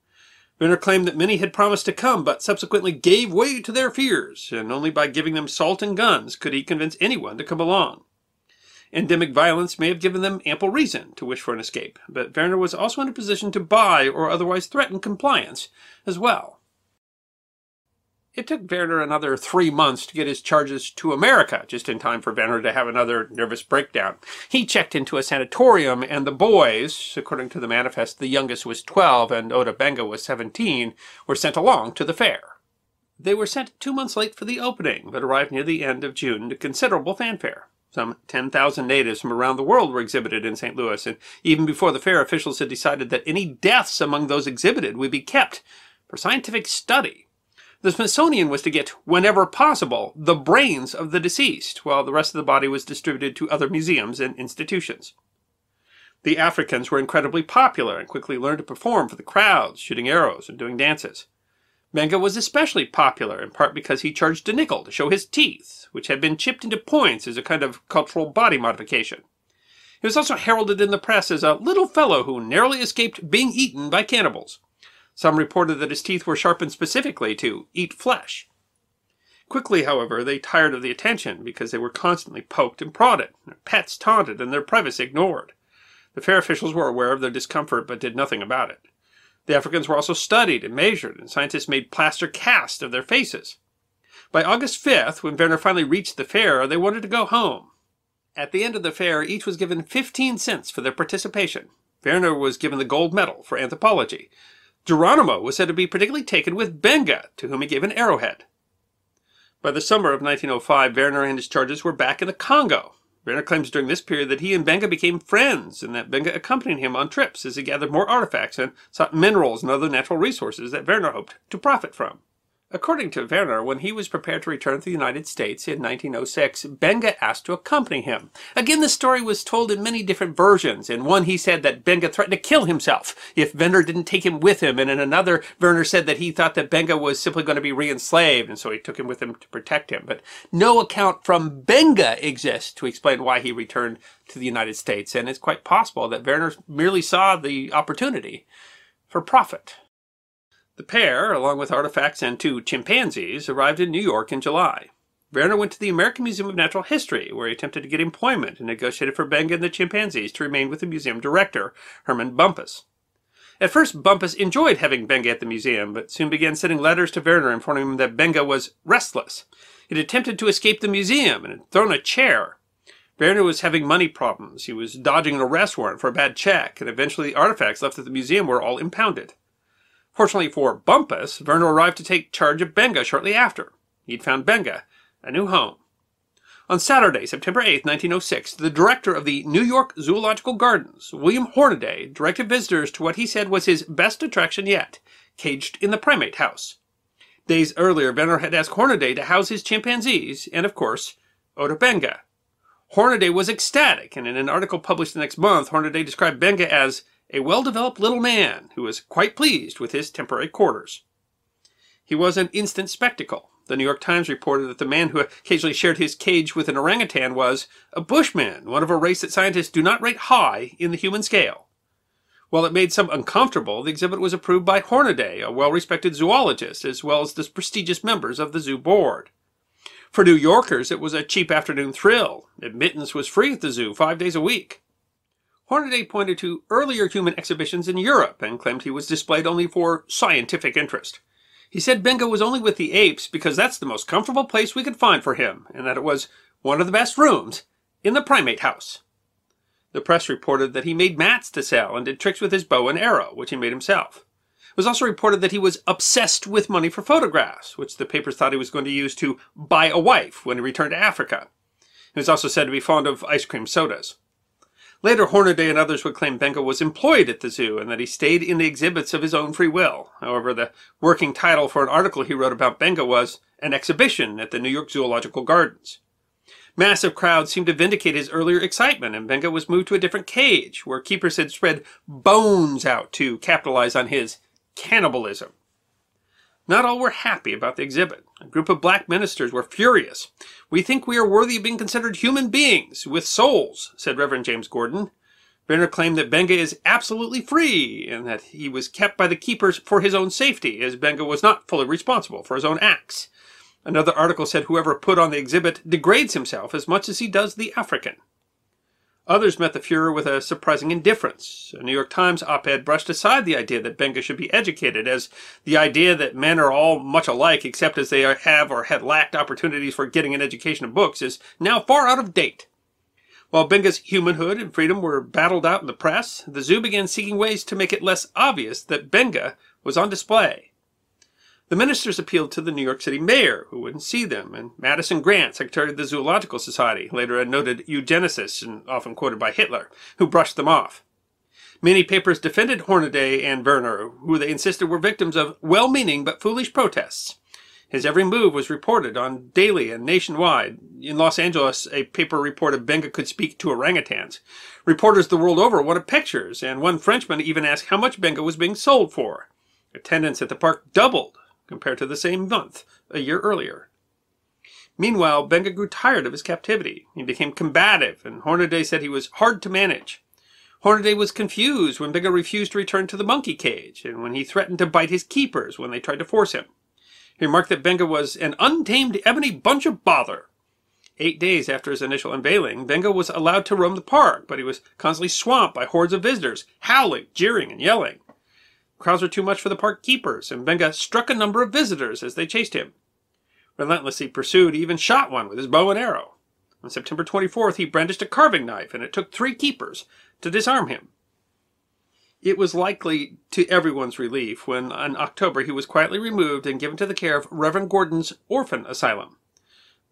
Verner claimed that many had promised to come, but subsequently gave way to their fears, and only by giving them salt and guns could he convince anyone to come along. Endemic violence may have given them ample reason to wish for an escape, but Verner was also in a position to buy or otherwise threaten compliance as well. It took Verner another three months to get his charges to America, just in time for Verner to have another nervous breakdown. He checked into a sanatorium, and the boys, according to the manifest, the youngest was 12 and Ota Benga was 17, were sent along to the fair. They were sent two months late for the opening, but arrived near the end of June to considerable fanfare. Some 10,000 natives from around the world were exhibited in St. Louis, and even before the fair, officials had decided that any deaths among those exhibited would be kept for scientific study. The Smithsonian was to get, whenever possible, the brains of the deceased, while the rest of the body was distributed to other museums and institutions. The Africans were incredibly popular and quickly learned to perform for the crowds, shooting arrows and doing dances. Benga was especially popular, in part because he charged a nickel to show his teeth, which had been chipped into points as a kind of cultural body modification. He was also heralded in the press as a little fellow who narrowly escaped being eaten by cannibals. Some reported that his teeth were sharpened specifically to eat flesh. Quickly, however, they tired of the attention because they were constantly poked and prodded, their pets taunted, and their privacy ignored. The fair officials were aware of their discomfort but did nothing about it. The Africans were also studied and measured, and scientists made plaster casts of their faces. By August 5th, when Verner finally reached the fair, they wanted to go home. At the end of the fair, each was given 15 cents for their participation. Verner was given the gold medal for anthropology, Geronimo was said to be particularly taken with Benga, to whom he gave an arrowhead. By the summer of 1905, Verner and his charges were back in the Congo. Verner claims during this period that he and Benga became friends, and that Benga accompanied him on trips as he gathered more artifacts and sought minerals and other natural resources that Verner hoped to profit from. According to Verner, when he was prepared to return to the United States in 1906, Benga asked to accompany him. Again, the story was told in many different versions. In one, he said that Benga threatened to kill himself if Verner didn't take him with him, and in another, Verner said that he thought that Benga was simply going to be re-enslaved, and so he took him with him to protect him. But no account from Benga exists to explain why he returned to the United States, and it's quite possible that Verner merely saw the opportunity for profit. The pair, along with artifacts and two chimpanzees, arrived in New York in July. Verner went to the American Museum of Natural History, where he attempted to get employment and negotiated for Benga and the chimpanzees to remain with the museum director, Hermon Bumpus. At first, Bumpus enjoyed having Benga at the museum, but soon began sending letters to Verner informing him that Benga was restless. He had attempted to escape the museum and had thrown a chair. Verner was having money problems. He was dodging an arrest warrant for a bad check, and eventually the artifacts left at the museum were all impounded. Fortunately for Bumpus, Verner arrived to take charge of Benga shortly after. He'd found Benga a new home. On Saturday, September 8, 1906, the director of the New York Zoological Gardens, William Hornaday, directed visitors to what he said was his best attraction yet, caged in the primate house. Days earlier, Verner had asked Hornaday to house his chimpanzees, and of course, Ota Benga. Hornaday was ecstatic, and in an article published the next month, Hornaday described Benga as a well-developed little man who was quite pleased with his temporary quarters. He was an instant spectacle. The New York Times reported that the man who occasionally shared his cage with an orangutan was a bushman, one of a race that scientists do not rate high in the human scale. While it made some uncomfortable, the exhibit was approved by Hornaday, a well-respected zoologist, as well as the prestigious members of the zoo board. For New Yorkers, it was a cheap afternoon thrill. Admittance was free at the zoo five days a week. Hornaday pointed to earlier human exhibitions in Europe and claimed he was displayed only for scientific interest. He said Benga was only with the apes because that's the most comfortable place we could find for him, and that it was one of the best rooms in the primate house. The press reported that he made mats to sell and did tricks with his bow and arrow, which he made himself. It was also reported that he was obsessed with money for photographs, which the papers thought he was going to use to buy a wife when he returned to Africa. He was also said to be fond of ice cream sodas. Later, Hornaday and others would claim Benga was employed at the zoo and that he stayed in the exhibits of his own free will. However, the working title for an article he wrote about Benga was An Exhibition at the New York Zoological Gardens. Massive crowds seemed to vindicate his earlier excitement, and Benga was moved to a different cage, where keepers had spread bones out to capitalize on his cannibalism. Not all were happy about the exhibit. A group of black ministers were furious. We think we are worthy of being considered human beings with souls, said Reverend James Gordon. Verner claimed that Benga is absolutely free and that he was kept by the keepers for his own safety, as Benga was not fully responsible for his own acts. Another article said whoever put on the exhibit degrades himself as much as he does the African. Others met the furor with a surprising indifference. A New York Times op-ed brushed aside the idea that Benga should be educated as the idea that men are all much alike except as they have or had lacked opportunities for getting an education of books is now far out of date. While Benga's humanhood and freedom were battled out in the press, the zoo began seeking ways to make it less obvious that Benga was on display. The ministers appealed to the New York City mayor, who wouldn't see them, and Madison Grant, secretary of the Zoological Society, later a noted eugenicist and often quoted by Hitler, who brushed them off. Many papers defended Hornaday and Verner, who they insisted were victims of well-meaning but foolish protests. His every move was reported on daily and nationwide. In Los Angeles, a paper reported Benga could speak to orangutans. Reporters the world over wanted pictures, and one Frenchman even asked how much Benga was being sold for. Attendance at the park doubled compared to the same month a year earlier. Meanwhile, Benga grew tired of his captivity. He became combative, and Hornaday said he was hard to manage. Hornaday was confused when Benga refused to return to the monkey cage, and when he threatened to bite his keepers when they tried to force him. He remarked that Benga was an untamed ebony bunch of bother. Eight days after his initial unveiling, Benga was allowed to roam the park, but he was constantly swamped by hordes of visitors, howling, jeering, and yelling. Crowds were too much for the park keepers, and Benga struck a number of visitors as they chased him. Relentlessly pursued, he even shot one with his bow and arrow. On September 24th, he brandished a carving knife, and it took three keepers to disarm him. It was likely to everyone's relief when, in October, he was quietly removed and given to the care of Reverend Gordon's orphan asylum.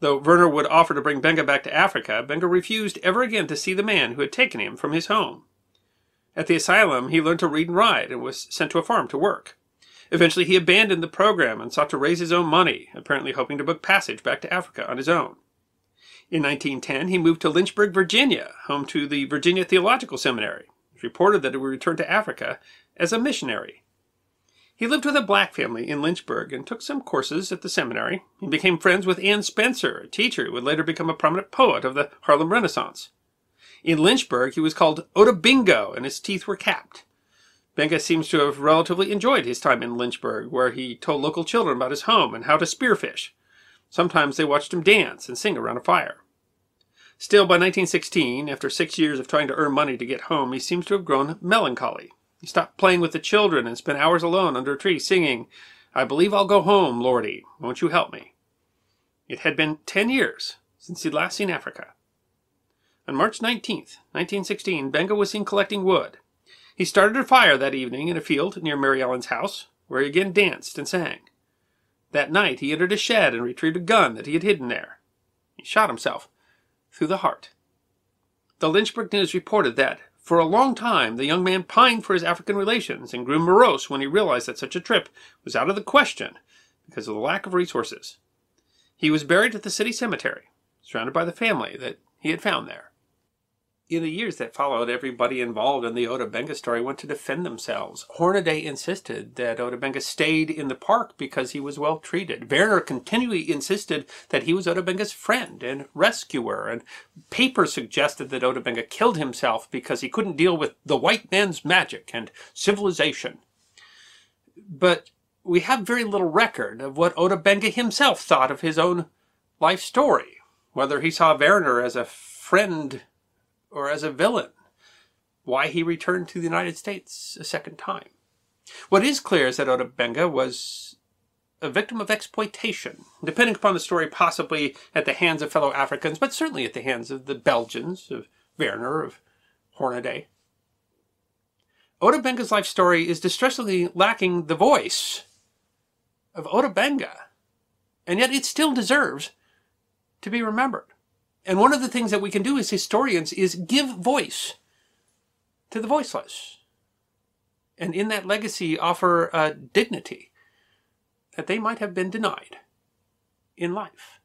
Though Verner would offer to bring Benga back to Africa, Benga refused ever again to see the man who had taken him from his home. At the asylum, he learned to read and write and was sent to a farm to work. Eventually, he abandoned the program and sought to raise his own money, apparently hoping to book passage back to Africa on his own. In 1910, he moved to Lynchburg, Virginia, home to the Virginia Theological Seminary. It's reported that he would return to Africa as a missionary. He lived with a black family in Lynchburg and took some courses at the seminary. He became friends with Anne Spencer, a teacher who would later become a prominent poet of the Harlem Renaissance. In Lynchburg, he was called Otto Bingo, and his teeth were capped. Benga seems to have relatively enjoyed his time in Lynchburg, where he told local children about his home and how to spearfish. Sometimes they watched him dance and sing around a fire. Still, by 1916, after six years of trying to earn money to get home, he seems to have grown melancholy. He stopped playing with the children and spent hours alone under a tree singing, I believe I'll go home, Lordy. Won't you help me? It had been ten years since he'd last seen Africa. On March 19th, 1916, Benga was seen collecting wood. He started a fire that evening in a field near Mary Ellen's house, where he again danced and sang. That night he entered a shed and retrieved a gun that he had hidden there. He shot himself through the heart. The Lynchburg News reported that for a long time, the young man pined for his African relations and grew morose when he realized that such a trip was out of the question because of the lack of resources. He was buried at the city cemetery, surrounded by the family that he had found there. In the years that followed, everybody involved in the Ota Benga story went to defend themselves. Hornaday insisted that Ota Benga stayed in the park because he was well treated. Verner continually insisted that he was Ota Benga's friend and rescuer, and papers suggested that Ota Benga killed himself because he couldn't deal with the white man's magic and civilization. But we have very little record of what Ota Benga himself thought of his own life story, whether he saw Verner as a friend or as a villain, why he returned to the United States a second time. What is clear is that Ota Benga was a victim of exploitation, depending upon the story, possibly at the hands of fellow Africans, but certainly at the hands of the Belgians, of Verner, of Hornaday. Ota Benga's life story is distressingly lacking the voice of Ota Benga, and yet it still deserves to be remembered. And one of the things that we can do as historians is give voice to the voiceless. And in that legacy, offer a dignity that they might have been denied in life.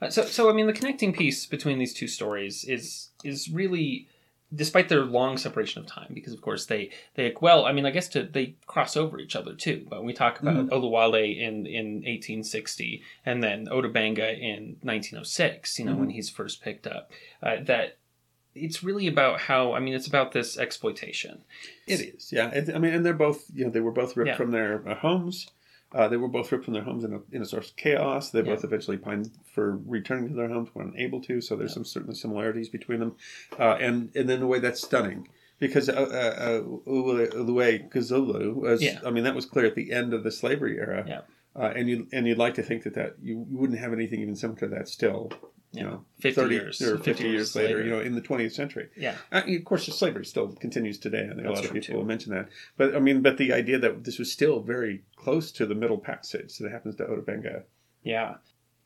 Uh, so, so I mean, the connecting piece between these two stories is is really despite their long separation of time, because of course they they well, I mean, I guess to, they cross over each other too. But we talk about mm-hmm. Oluale in in 1860, and then Ota Benga in 1906. You know, mm-hmm. when he's first picked up, uh, that it's really about how I mean, it's about this exploitation. It is, yeah. I mean, and they're both you know they were both ripped yeah. from their uh, homes. Uh, they were both ripped from their homes in a, in a source of chaos. They yeah. both eventually pined for returning to their homes when unable to. So there's yeah. some certainly similarities between them, uh, and and then the way that's stunning because uh, uh, Oluale Kossola was. Yeah. I mean, that was clear at the end of the slavery era. Yeah. Uh, and you and you'd like to think that that you, you wouldn't have anything even similar to that still you know, 50 30 years or 50, 50 years later, later, you know, in the 20th century. Yeah. Uh, of course, slavery still continues today. I think That's a lot of people too. will mention that. But I mean, but the idea that this was still very close to the Middle Passage that happens to Ota Benga. Yeah.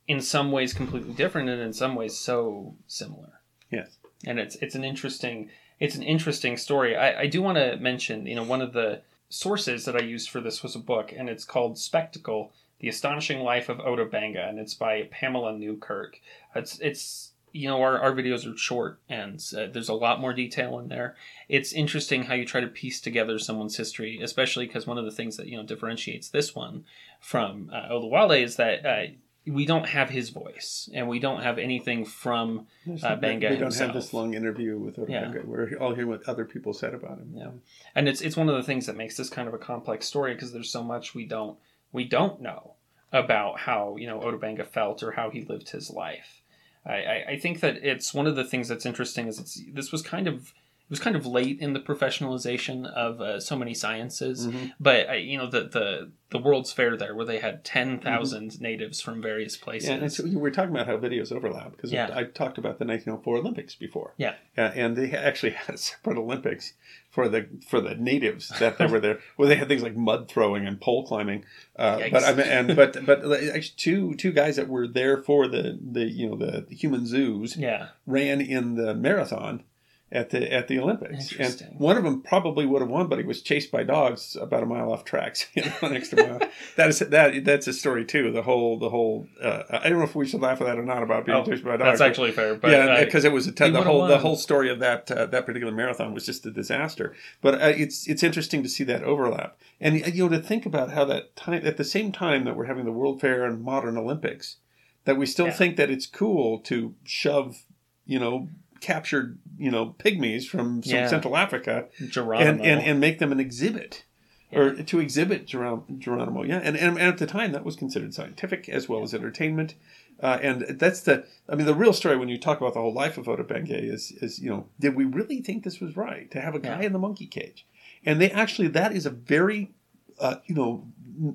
In some ways completely different and in some ways so similar. Yes. And it's it's an interesting it's an interesting story. I, I do want to mention, you know, one of the sources that I used for this was a book and it's called Spectacle the Astonishing Life of Ota Benga, and it's by Pamela Newkirk. It's it's you know our, our videos are short and uh, there's a lot more detail in there. It's interesting how you try to piece together someone's history especially because one of the things that you know differentiates this one from uh, Oluale is that uh, we don't have his voice and we don't have anything from uh, Benga we don't have this long interview with Ota yeah. Benga we're all hearing what other people said about him. Yeah. And it's it's one of the things that makes this kind of a complex story because there's so much we don't we don't know about how you know Ota felt or how he lived his life. I, I, think that it's one of the things that's interesting is it's this was kind of was kind of late in the professionalization of uh, so many sciences, mm-hmm. but uh, you know the, the the World's Fair there where they had ten mm-hmm. natives from various places. Yeah, and so we were talking about how videos overlap because yeah. I talked about the 1904 Olympics before. Yeah, uh, and they actually had a separate Olympics for the for the natives that they were there, where they had things like mud throwing and pole climbing. Uh, but I mean, and but but actually two two guys that were there for the the you know the, the human zoos yeah. ran in the marathon at the at the Olympics. And one of them probably would have won, but he was chased by dogs about a mile off tracks, you know, an extra mile. that is that that's a story too. The whole the whole. Uh, I don't know if we should laugh at that or not about being Oh, chased by dogs. That's actually fair. But yeah, because it was a the whole the whole story of that uh, that particular marathon was just a disaster. But uh, it's it's interesting to see that overlap, and uh, you know to think about how that time at the same time that we're having the World Fair and modern Olympics, that we still Yeah. think that it's cool to shove, you know, captured you know pygmies from some Yeah. Central Africa Geronimo. and, and and make them an exhibit. Or to exhibit Geron- Geronimo, yeah, and, and and at the time that was considered scientific as well as entertainment, uh, and that's the I mean the real story when you talk about the whole life of Ota Benga is is you know did we really think this was right to have a guy Yeah. in the monkey cage, and they actually that is a very uh, you know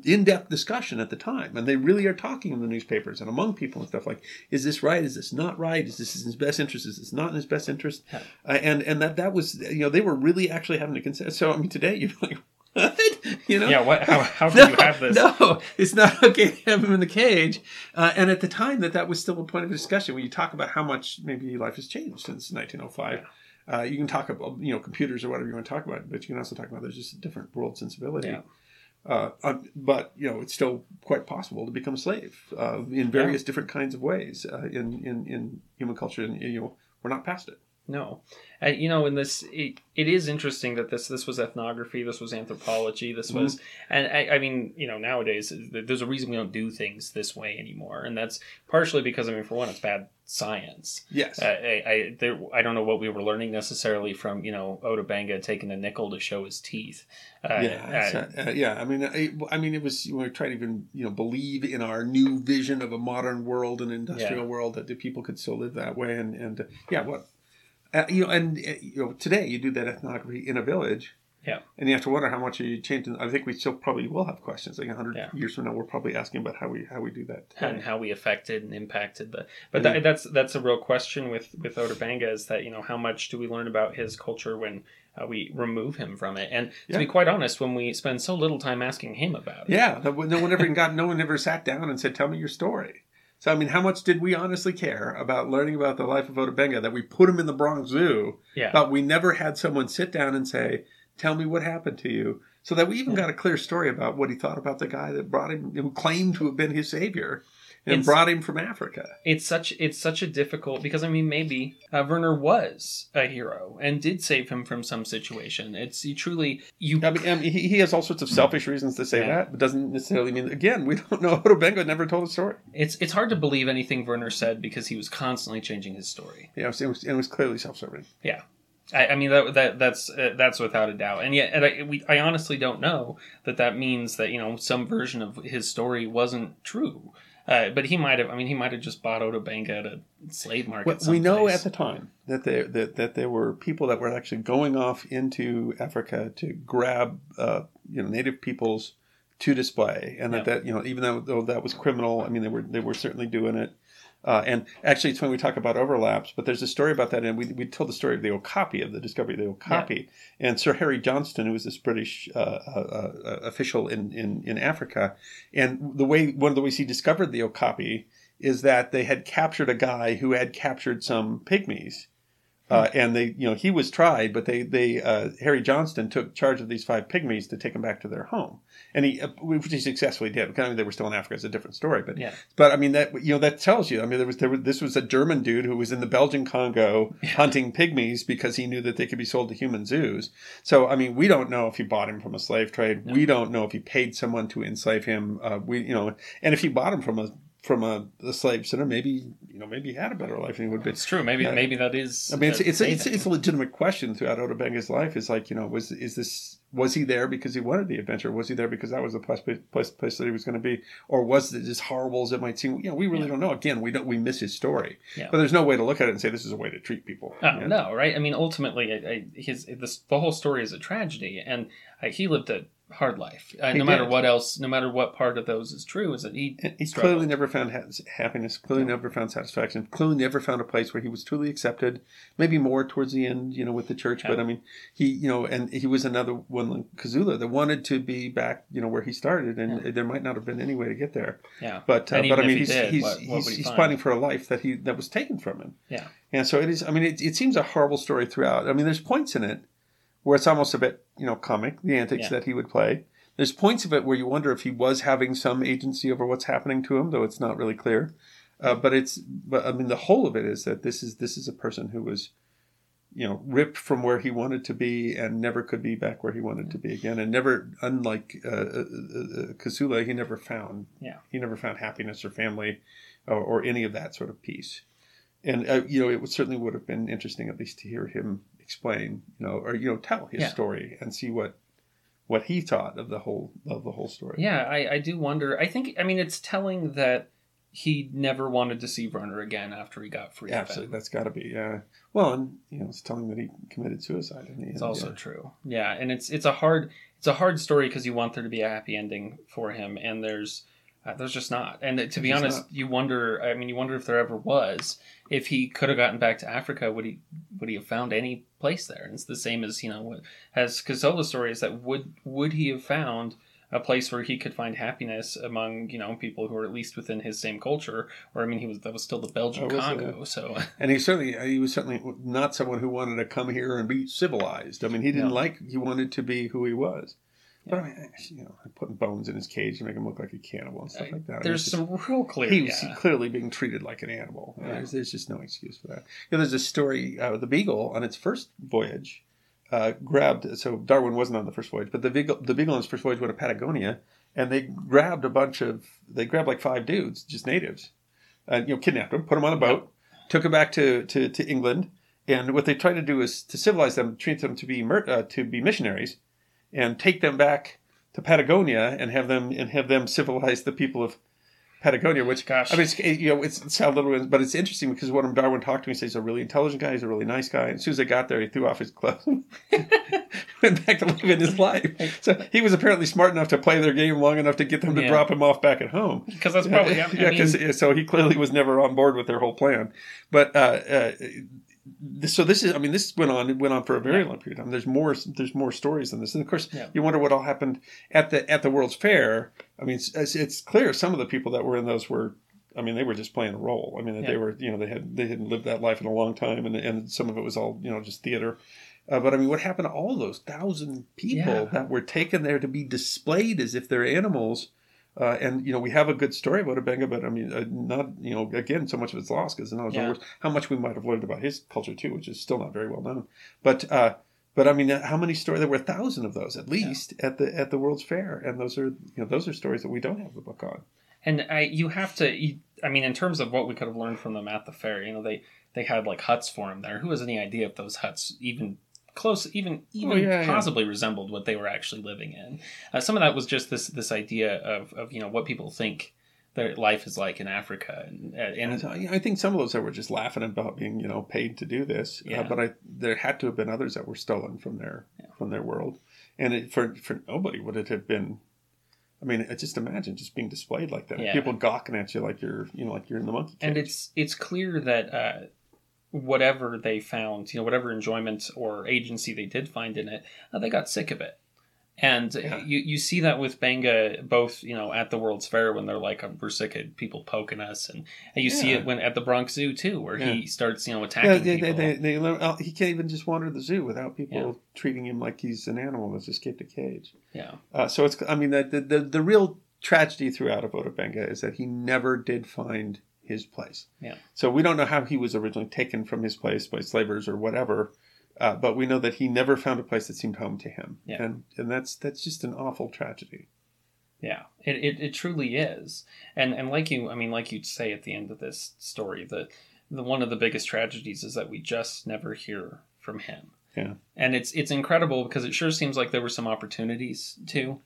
in-depth discussion at the time and they really are talking in the newspapers and among people and stuff like is this right is this not right is this in his best interest is this not in his best interest Yeah. uh, and and that that was you know they were really actually having to consider so i mean today you're like what you know yeah, what? How, how do no, you have this? no, it's not okay to have him in the cage. Uh, and at the time, that that was still a point of discussion when you talk about how much maybe life has changed since 1905. Uh, you can talk about you know computers or whatever you want to talk about, but you can also talk about there's just a different world sensibility. Yeah. Uh, uh, but you know it's still quite possible to become a slave uh, in various different kinds of ways uh, in, in in human culture, and you know we're not past it. No, uh, you know, in this, it, it is interesting that this this was ethnography, this was anthropology, this Mm-hmm. was, and I, I mean, you know, nowadays there's a reason we don't do things this way anymore, and that's partially because I mean, for one, it's bad science. Yes. Uh, I I, there, I don't know what we were learning necessarily from you know Ota Benga taking a nickel to show his teeth. Uh, yeah, uh, uh, uh, yeah. I mean, I, I mean, it was we were trying to even you know believe in our new vision of a modern world and industrial Yeah. world that the people could still live that way, and and yeah, what uh, you know, and uh, you know, today you do that ethnography in a village. Yeah. And you have to wonder how much are you changing. I think we still probably will have questions. Like hundred Yeah. years from now, we're probably asking about how we how we do that. and how we affected and impacted the but that, that's that's a real question with with Ota Benga is that you know how much do we learn about his culture when uh, we remove him from it and to Yeah. be quite honest when we spend so little time asking him about it Yeah, that, no one ever got. No one ever sat down and said, "Tell me your story." So I mean, how much did we honestly care about learning about the life of Ota Benga that we put him in the Bronx Zoo, yeah. but we never had someone sit down and say, "Tell me what happened to you," so that we even got a clear story about what he thought about the guy that brought him, who claimed to have been his savior, and It's- brought him from Africa. it's such it's such a difficult because I mean maybe uh, Verner was a hero and did save him from some situation it's you truly you I mean, I mean, he, he has all sorts of selfish reasons to say Yeah. that, but doesn't necessarily mean. Again, we don't know. Ota Benga never told a story. it's it's hard to believe anything Verner said because he was constantly changing his story You know, it was, it was clearly self-serving. Yeah, I, I mean that that that's uh, that's without a doubt, and yet, and I, we, I honestly don't know that that means that you know some version of his story wasn't true. Uh, but he might have. I mean, he might have just bought Ota Benga at a slave market. Well, we know at the time that there that, that there were people that were actually going off into Africa to grab uh, you know native peoples to display, and that, Yeah. that you know even though, though that was criminal, I mean they were they were certainly doing it. Uh, and actually, it's when we talk about overlaps, but there's a story about that, and we, we told the story of the Okapi, of the discovery of the Okapi. And Sir Harry Johnston, who was this British uh, uh, uh, official in, in, in Africa, and the way one of the ways he discovered the Okapi is that they had captured a guy who had captured some pygmies. Uh, and they, you know, he was tried, but they, they, uh, Harry Johnston took charge of these five pygmies to take them back to their home, and he, uh, which he successfully did. I mean, they were still in Africa; it's a different story, but Yeah. but I mean that you know that tells you. I mean, there was there was this was a German dude who was in the Belgian Congo hunting pygmies because he knew that they could be sold to human zoos. So I mean, we don't know if he bought him from a slave trade. We don't know if he paid someone to enslave him. Uh, we you know, and if he bought him from a from a, a slave center, maybe you know maybe he had a better life than he would be. It's true. Maybe Yeah. maybe that is. I mean, it's uh, it's, it's it's a legitimate question throughout Ota Benga's life. Is like you know, was is this was he there because he wanted the adventure? Was he there because that was the place place, place that he was going to be, or was it as horrible as it might seem? You know, we really Yeah. don't know. Again, we don't we miss his story, Yeah. but there's no way to look at it and say this is a way to treat people. Oh, Yeah. No, right? I mean, ultimately, I, I, his this the whole story is a tragedy, and uh, he lived a hard life. Uh, no matter what else, no matter what part of those is true, is that he he struggled. clearly never found ha- happiness. Clearly never found satisfaction. Clearly never found a place where he was truly accepted. Maybe more towards the end, you know, with the church. But I mean, he, you know, and he was another one like Kossola that wanted to be back, you know, where he started, and Yeah. there might not have been any way to get there. yeah, But uh, but I mean, he he's did, he's what- what he's, he he's fighting for a life that he that was taken from him. yeah, And so it is. I mean, it, it seems a horrible story throughout. I mean, there's points in it where it's almost a bit, you know, comic, the antics Yeah. that he would play. There's points of it where you wonder if he was having some agency over what's happening to him, though it's not really clear. Uh, but it's, but I mean, the whole of it is that this is this is a person who was, you know, ripped from where he wanted to be and never could be back where he wanted to be again, and never, unlike uh, uh, uh, Kossola, he never found, Yeah. he never found happiness or family, or, or any of that sort of peace and uh, you know it would certainly would have been interesting at least to hear him explain you know or you know tell his Yeah. story and see what what he thought of the whole of the whole story yeah. I, I do wonder. I think. I mean, it's telling that he never wanted to see Verner again after he got free. of absolutely that's got to be yeah well and you know it's telling that he committed suicide in the It's end, also yeah. true. Yeah, and it's it's a hard it's a hard story because you want there to be a happy ending for him, and there's uh, there's just not. And to be honest, not. you wonder. I mean, you wonder if there ever was. If he could have gotten back to Africa, would he would he have found any place there? And it's the same as you know, what- as Kossola's story is that would would he have found a place where he could find happiness among you know people who are at least within his same culture? Or I mean, he was that was still the Belgian Oh, was it? Congo, so and he certainly he was certainly not someone who wanted to come here and be civilized i mean he didn't No. like he wanted to be who he was but I mean, you know, putting bones in his cage to make him look like a cannibal and stuff like that. I mean, there's just- some real clear. he was yeah. clearly being treated like an animal. Yeah. There's, there's just no excuse for that. You know, there's a story. Uh, the Beagle on its first voyage uh, grabbed. So Darwin wasn't on the first voyage, but the Beagle, the Beagle on its first voyage went to Patagonia, and they grabbed a bunch of. They grabbed like five dudes, just natives, and you know, kidnapped them, put them on a boat, took them back to, to, to England, and what they tried to do is to civilize them, treat them to be uh, to be missionaries, and take them back to Patagonia and have them and have them civilize the people of Patagonia, which Gosh. I mean, it's, you know, it's, it's how little, but it's interesting because when Darwin talked to me, he said he's a really intelligent guy, he's a really nice guy. And as soon as I got there, he threw off his clothes, went back to living his life. So he was apparently smart enough to play their game long enough to get them to Yeah. drop him off back at home. because that's probably yeah, mean, 'cause- so he clearly was never on board with their whole plan. But uh, uh, so this is, I mean, this went on. It went on for a very Yeah. long period of time. There's more. There's more stories than this, and of course, Yeah. you wonder what all happened at the at the World's Fair. I mean, it's, it's clear some of the people that were in those were. I mean, they were just playing a role. I mean, Yeah. they were, you know, they had they hadn't lived that life in a long time, and and some of it was all, you know, just theater. Uh, but I mean, what happened to all those thousand people that were taken there to be displayed as if they're animals? Uh, and you know, we have a good story about Abenga, but I mean, uh, not you know, again, so much of it's lost because Yeah. how much we might have learned about his culture too, which is still not very well known. But uh, but I mean, how many stories? There were a thousand of those at least at the at the World's Fair, and those are you know those are stories that we don't have the book on. and I, you have to. You, I mean, in terms of what we could have learned from them at the fair, you know, they they had like huts for him there. Who has any idea if those huts even close, even even Oh, yeah, yeah. possibly resembled what they were actually living in? Uh, some of that was just this this idea of of you know what people think their life is like in Africa, and and, And I think some of those that were just laughing about being, you know, paid to do this. Yeah. Uh, but I, there had to have been others that were stolen from their from their world, and it, for for nobody would it have been. I mean, just imagine just being displayed like that, Yeah. people gawking at you like you're, you know, like you're in the monkey cage. and it's it's clear that uh, whatever they found, you know, whatever enjoyment or agency they did find in it, uh, they got sick of it. And Yeah. you, you see that with Benga both, you know, at the World's Fair when they're like, we're sick of people poking us. And, and you see it when at the Bronx Zoo too, where he starts, you know, yeah, attacking they, people. they, they, oh, he can't even just wander the zoo without people Yeah. treating him like he's an animal that's escaped a cage. yeah. Uh, so it's, I mean, the, the the the real tragedy throughout of Ota Benga is that he never did find his place. Yeah. So we don't know how he was originally taken from his place by slavers or whatever, uh, but we know that he never found a place that seemed home to him. Yeah. And and that's that's just an awful tragedy. Yeah, it, it, it truly is, and and like you, I mean, like you'd say at the end of this story, the the one of the biggest tragedies is that we just never hear from him. Yeah. and it's it's incredible because it sure seems like there were some opportunities too,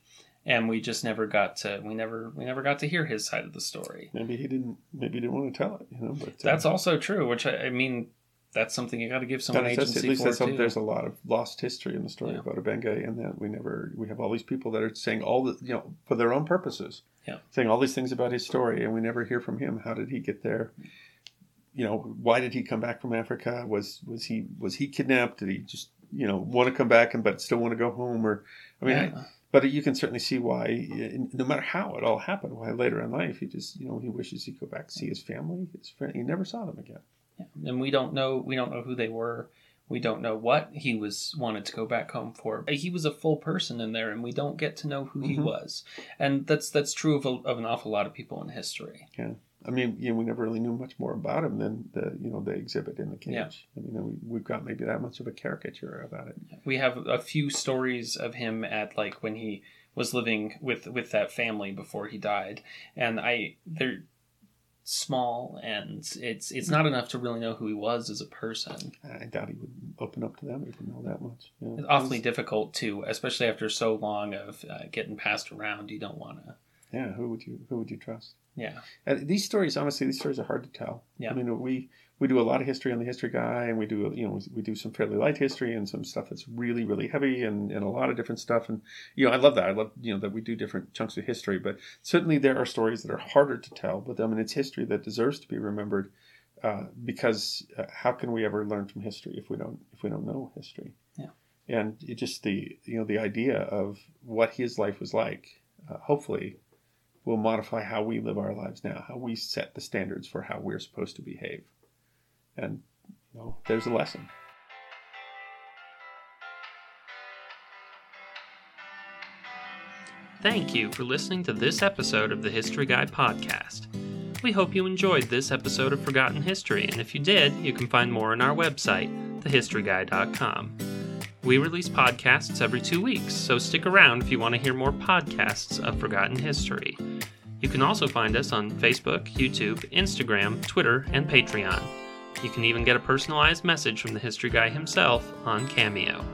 and we just never got to we never we never got to hear his side of the story. Maybe he didn't maybe he didn't want to tell it, you know. But uh, That's also true, which I, I mean, that's something you got to give someone That agency at least that's too. there's a lot of lost history in the story Yeah. about Abenge, and that we never we have all these people that are saying all the you know for their own purposes, Yeah. saying all these things about his story, and we never hear from him. How did he get there? You know, why did he come back from Africa? Was was he was he kidnapped? Did he just you know want to come back and but still want to go home? Or I mean, I, Yeah. But you can certainly see why, no matter how it all happened, why later in life he just you know he wishes he'd go back to see his family, his friend. He never saw them again. and we don't know we don't know who they were we don't know what he was wanted to go back home for he was a full person in there and we don't get to know who he Mhm. was and that's that's true of, a, of an awful lot of people in history I mean, you know, we never really knew much more about him than the you know the exhibit in the cage. Yeah. I mean, we, we've got maybe that much of a caricature about it. we have a few stories of him at like when he was living with with that family before he died and i they're small and it's it's not enough to really know who he was as a person I doubt he would open up to them if he know that much. Know. it's awfully difficult to especially after so long of uh, getting passed around you don't want to Yeah, who would you who would you trust? Yeah Uh, these stories, honestly, these stories are hard to tell. Yeah. I mean, we we do a lot of history on the History Guy, and we do you know we, we do some fairly light history and some stuff that's really really heavy and, and a lot of different stuff. And you know, I love that. I love you know that we do different chunks of history. But certainly there are stories that are harder to tell. But I mean, it's history that deserves to be remembered. Uh, because uh, how can we ever learn from history if we don't if we don't know history? Yeah. And it just the you know the idea of what his life was like, uh, hopefully, will modify how we live our lives now, how we set the standards for how we're supposed to behave. And you know, there's a lesson. Thank you for listening to this episode of the History Guy podcast. We hope you enjoyed this episode of Forgotten History, and if you did, you can find more on our website, thehistoryguy.com. We release podcasts every two weeks, so stick around if you want to hear more podcasts of Forgotten History. You can also find us on Facebook, YouTube, Instagram, Twitter, and Patreon. You can even get a personalized message from the History Guy himself on Cameo.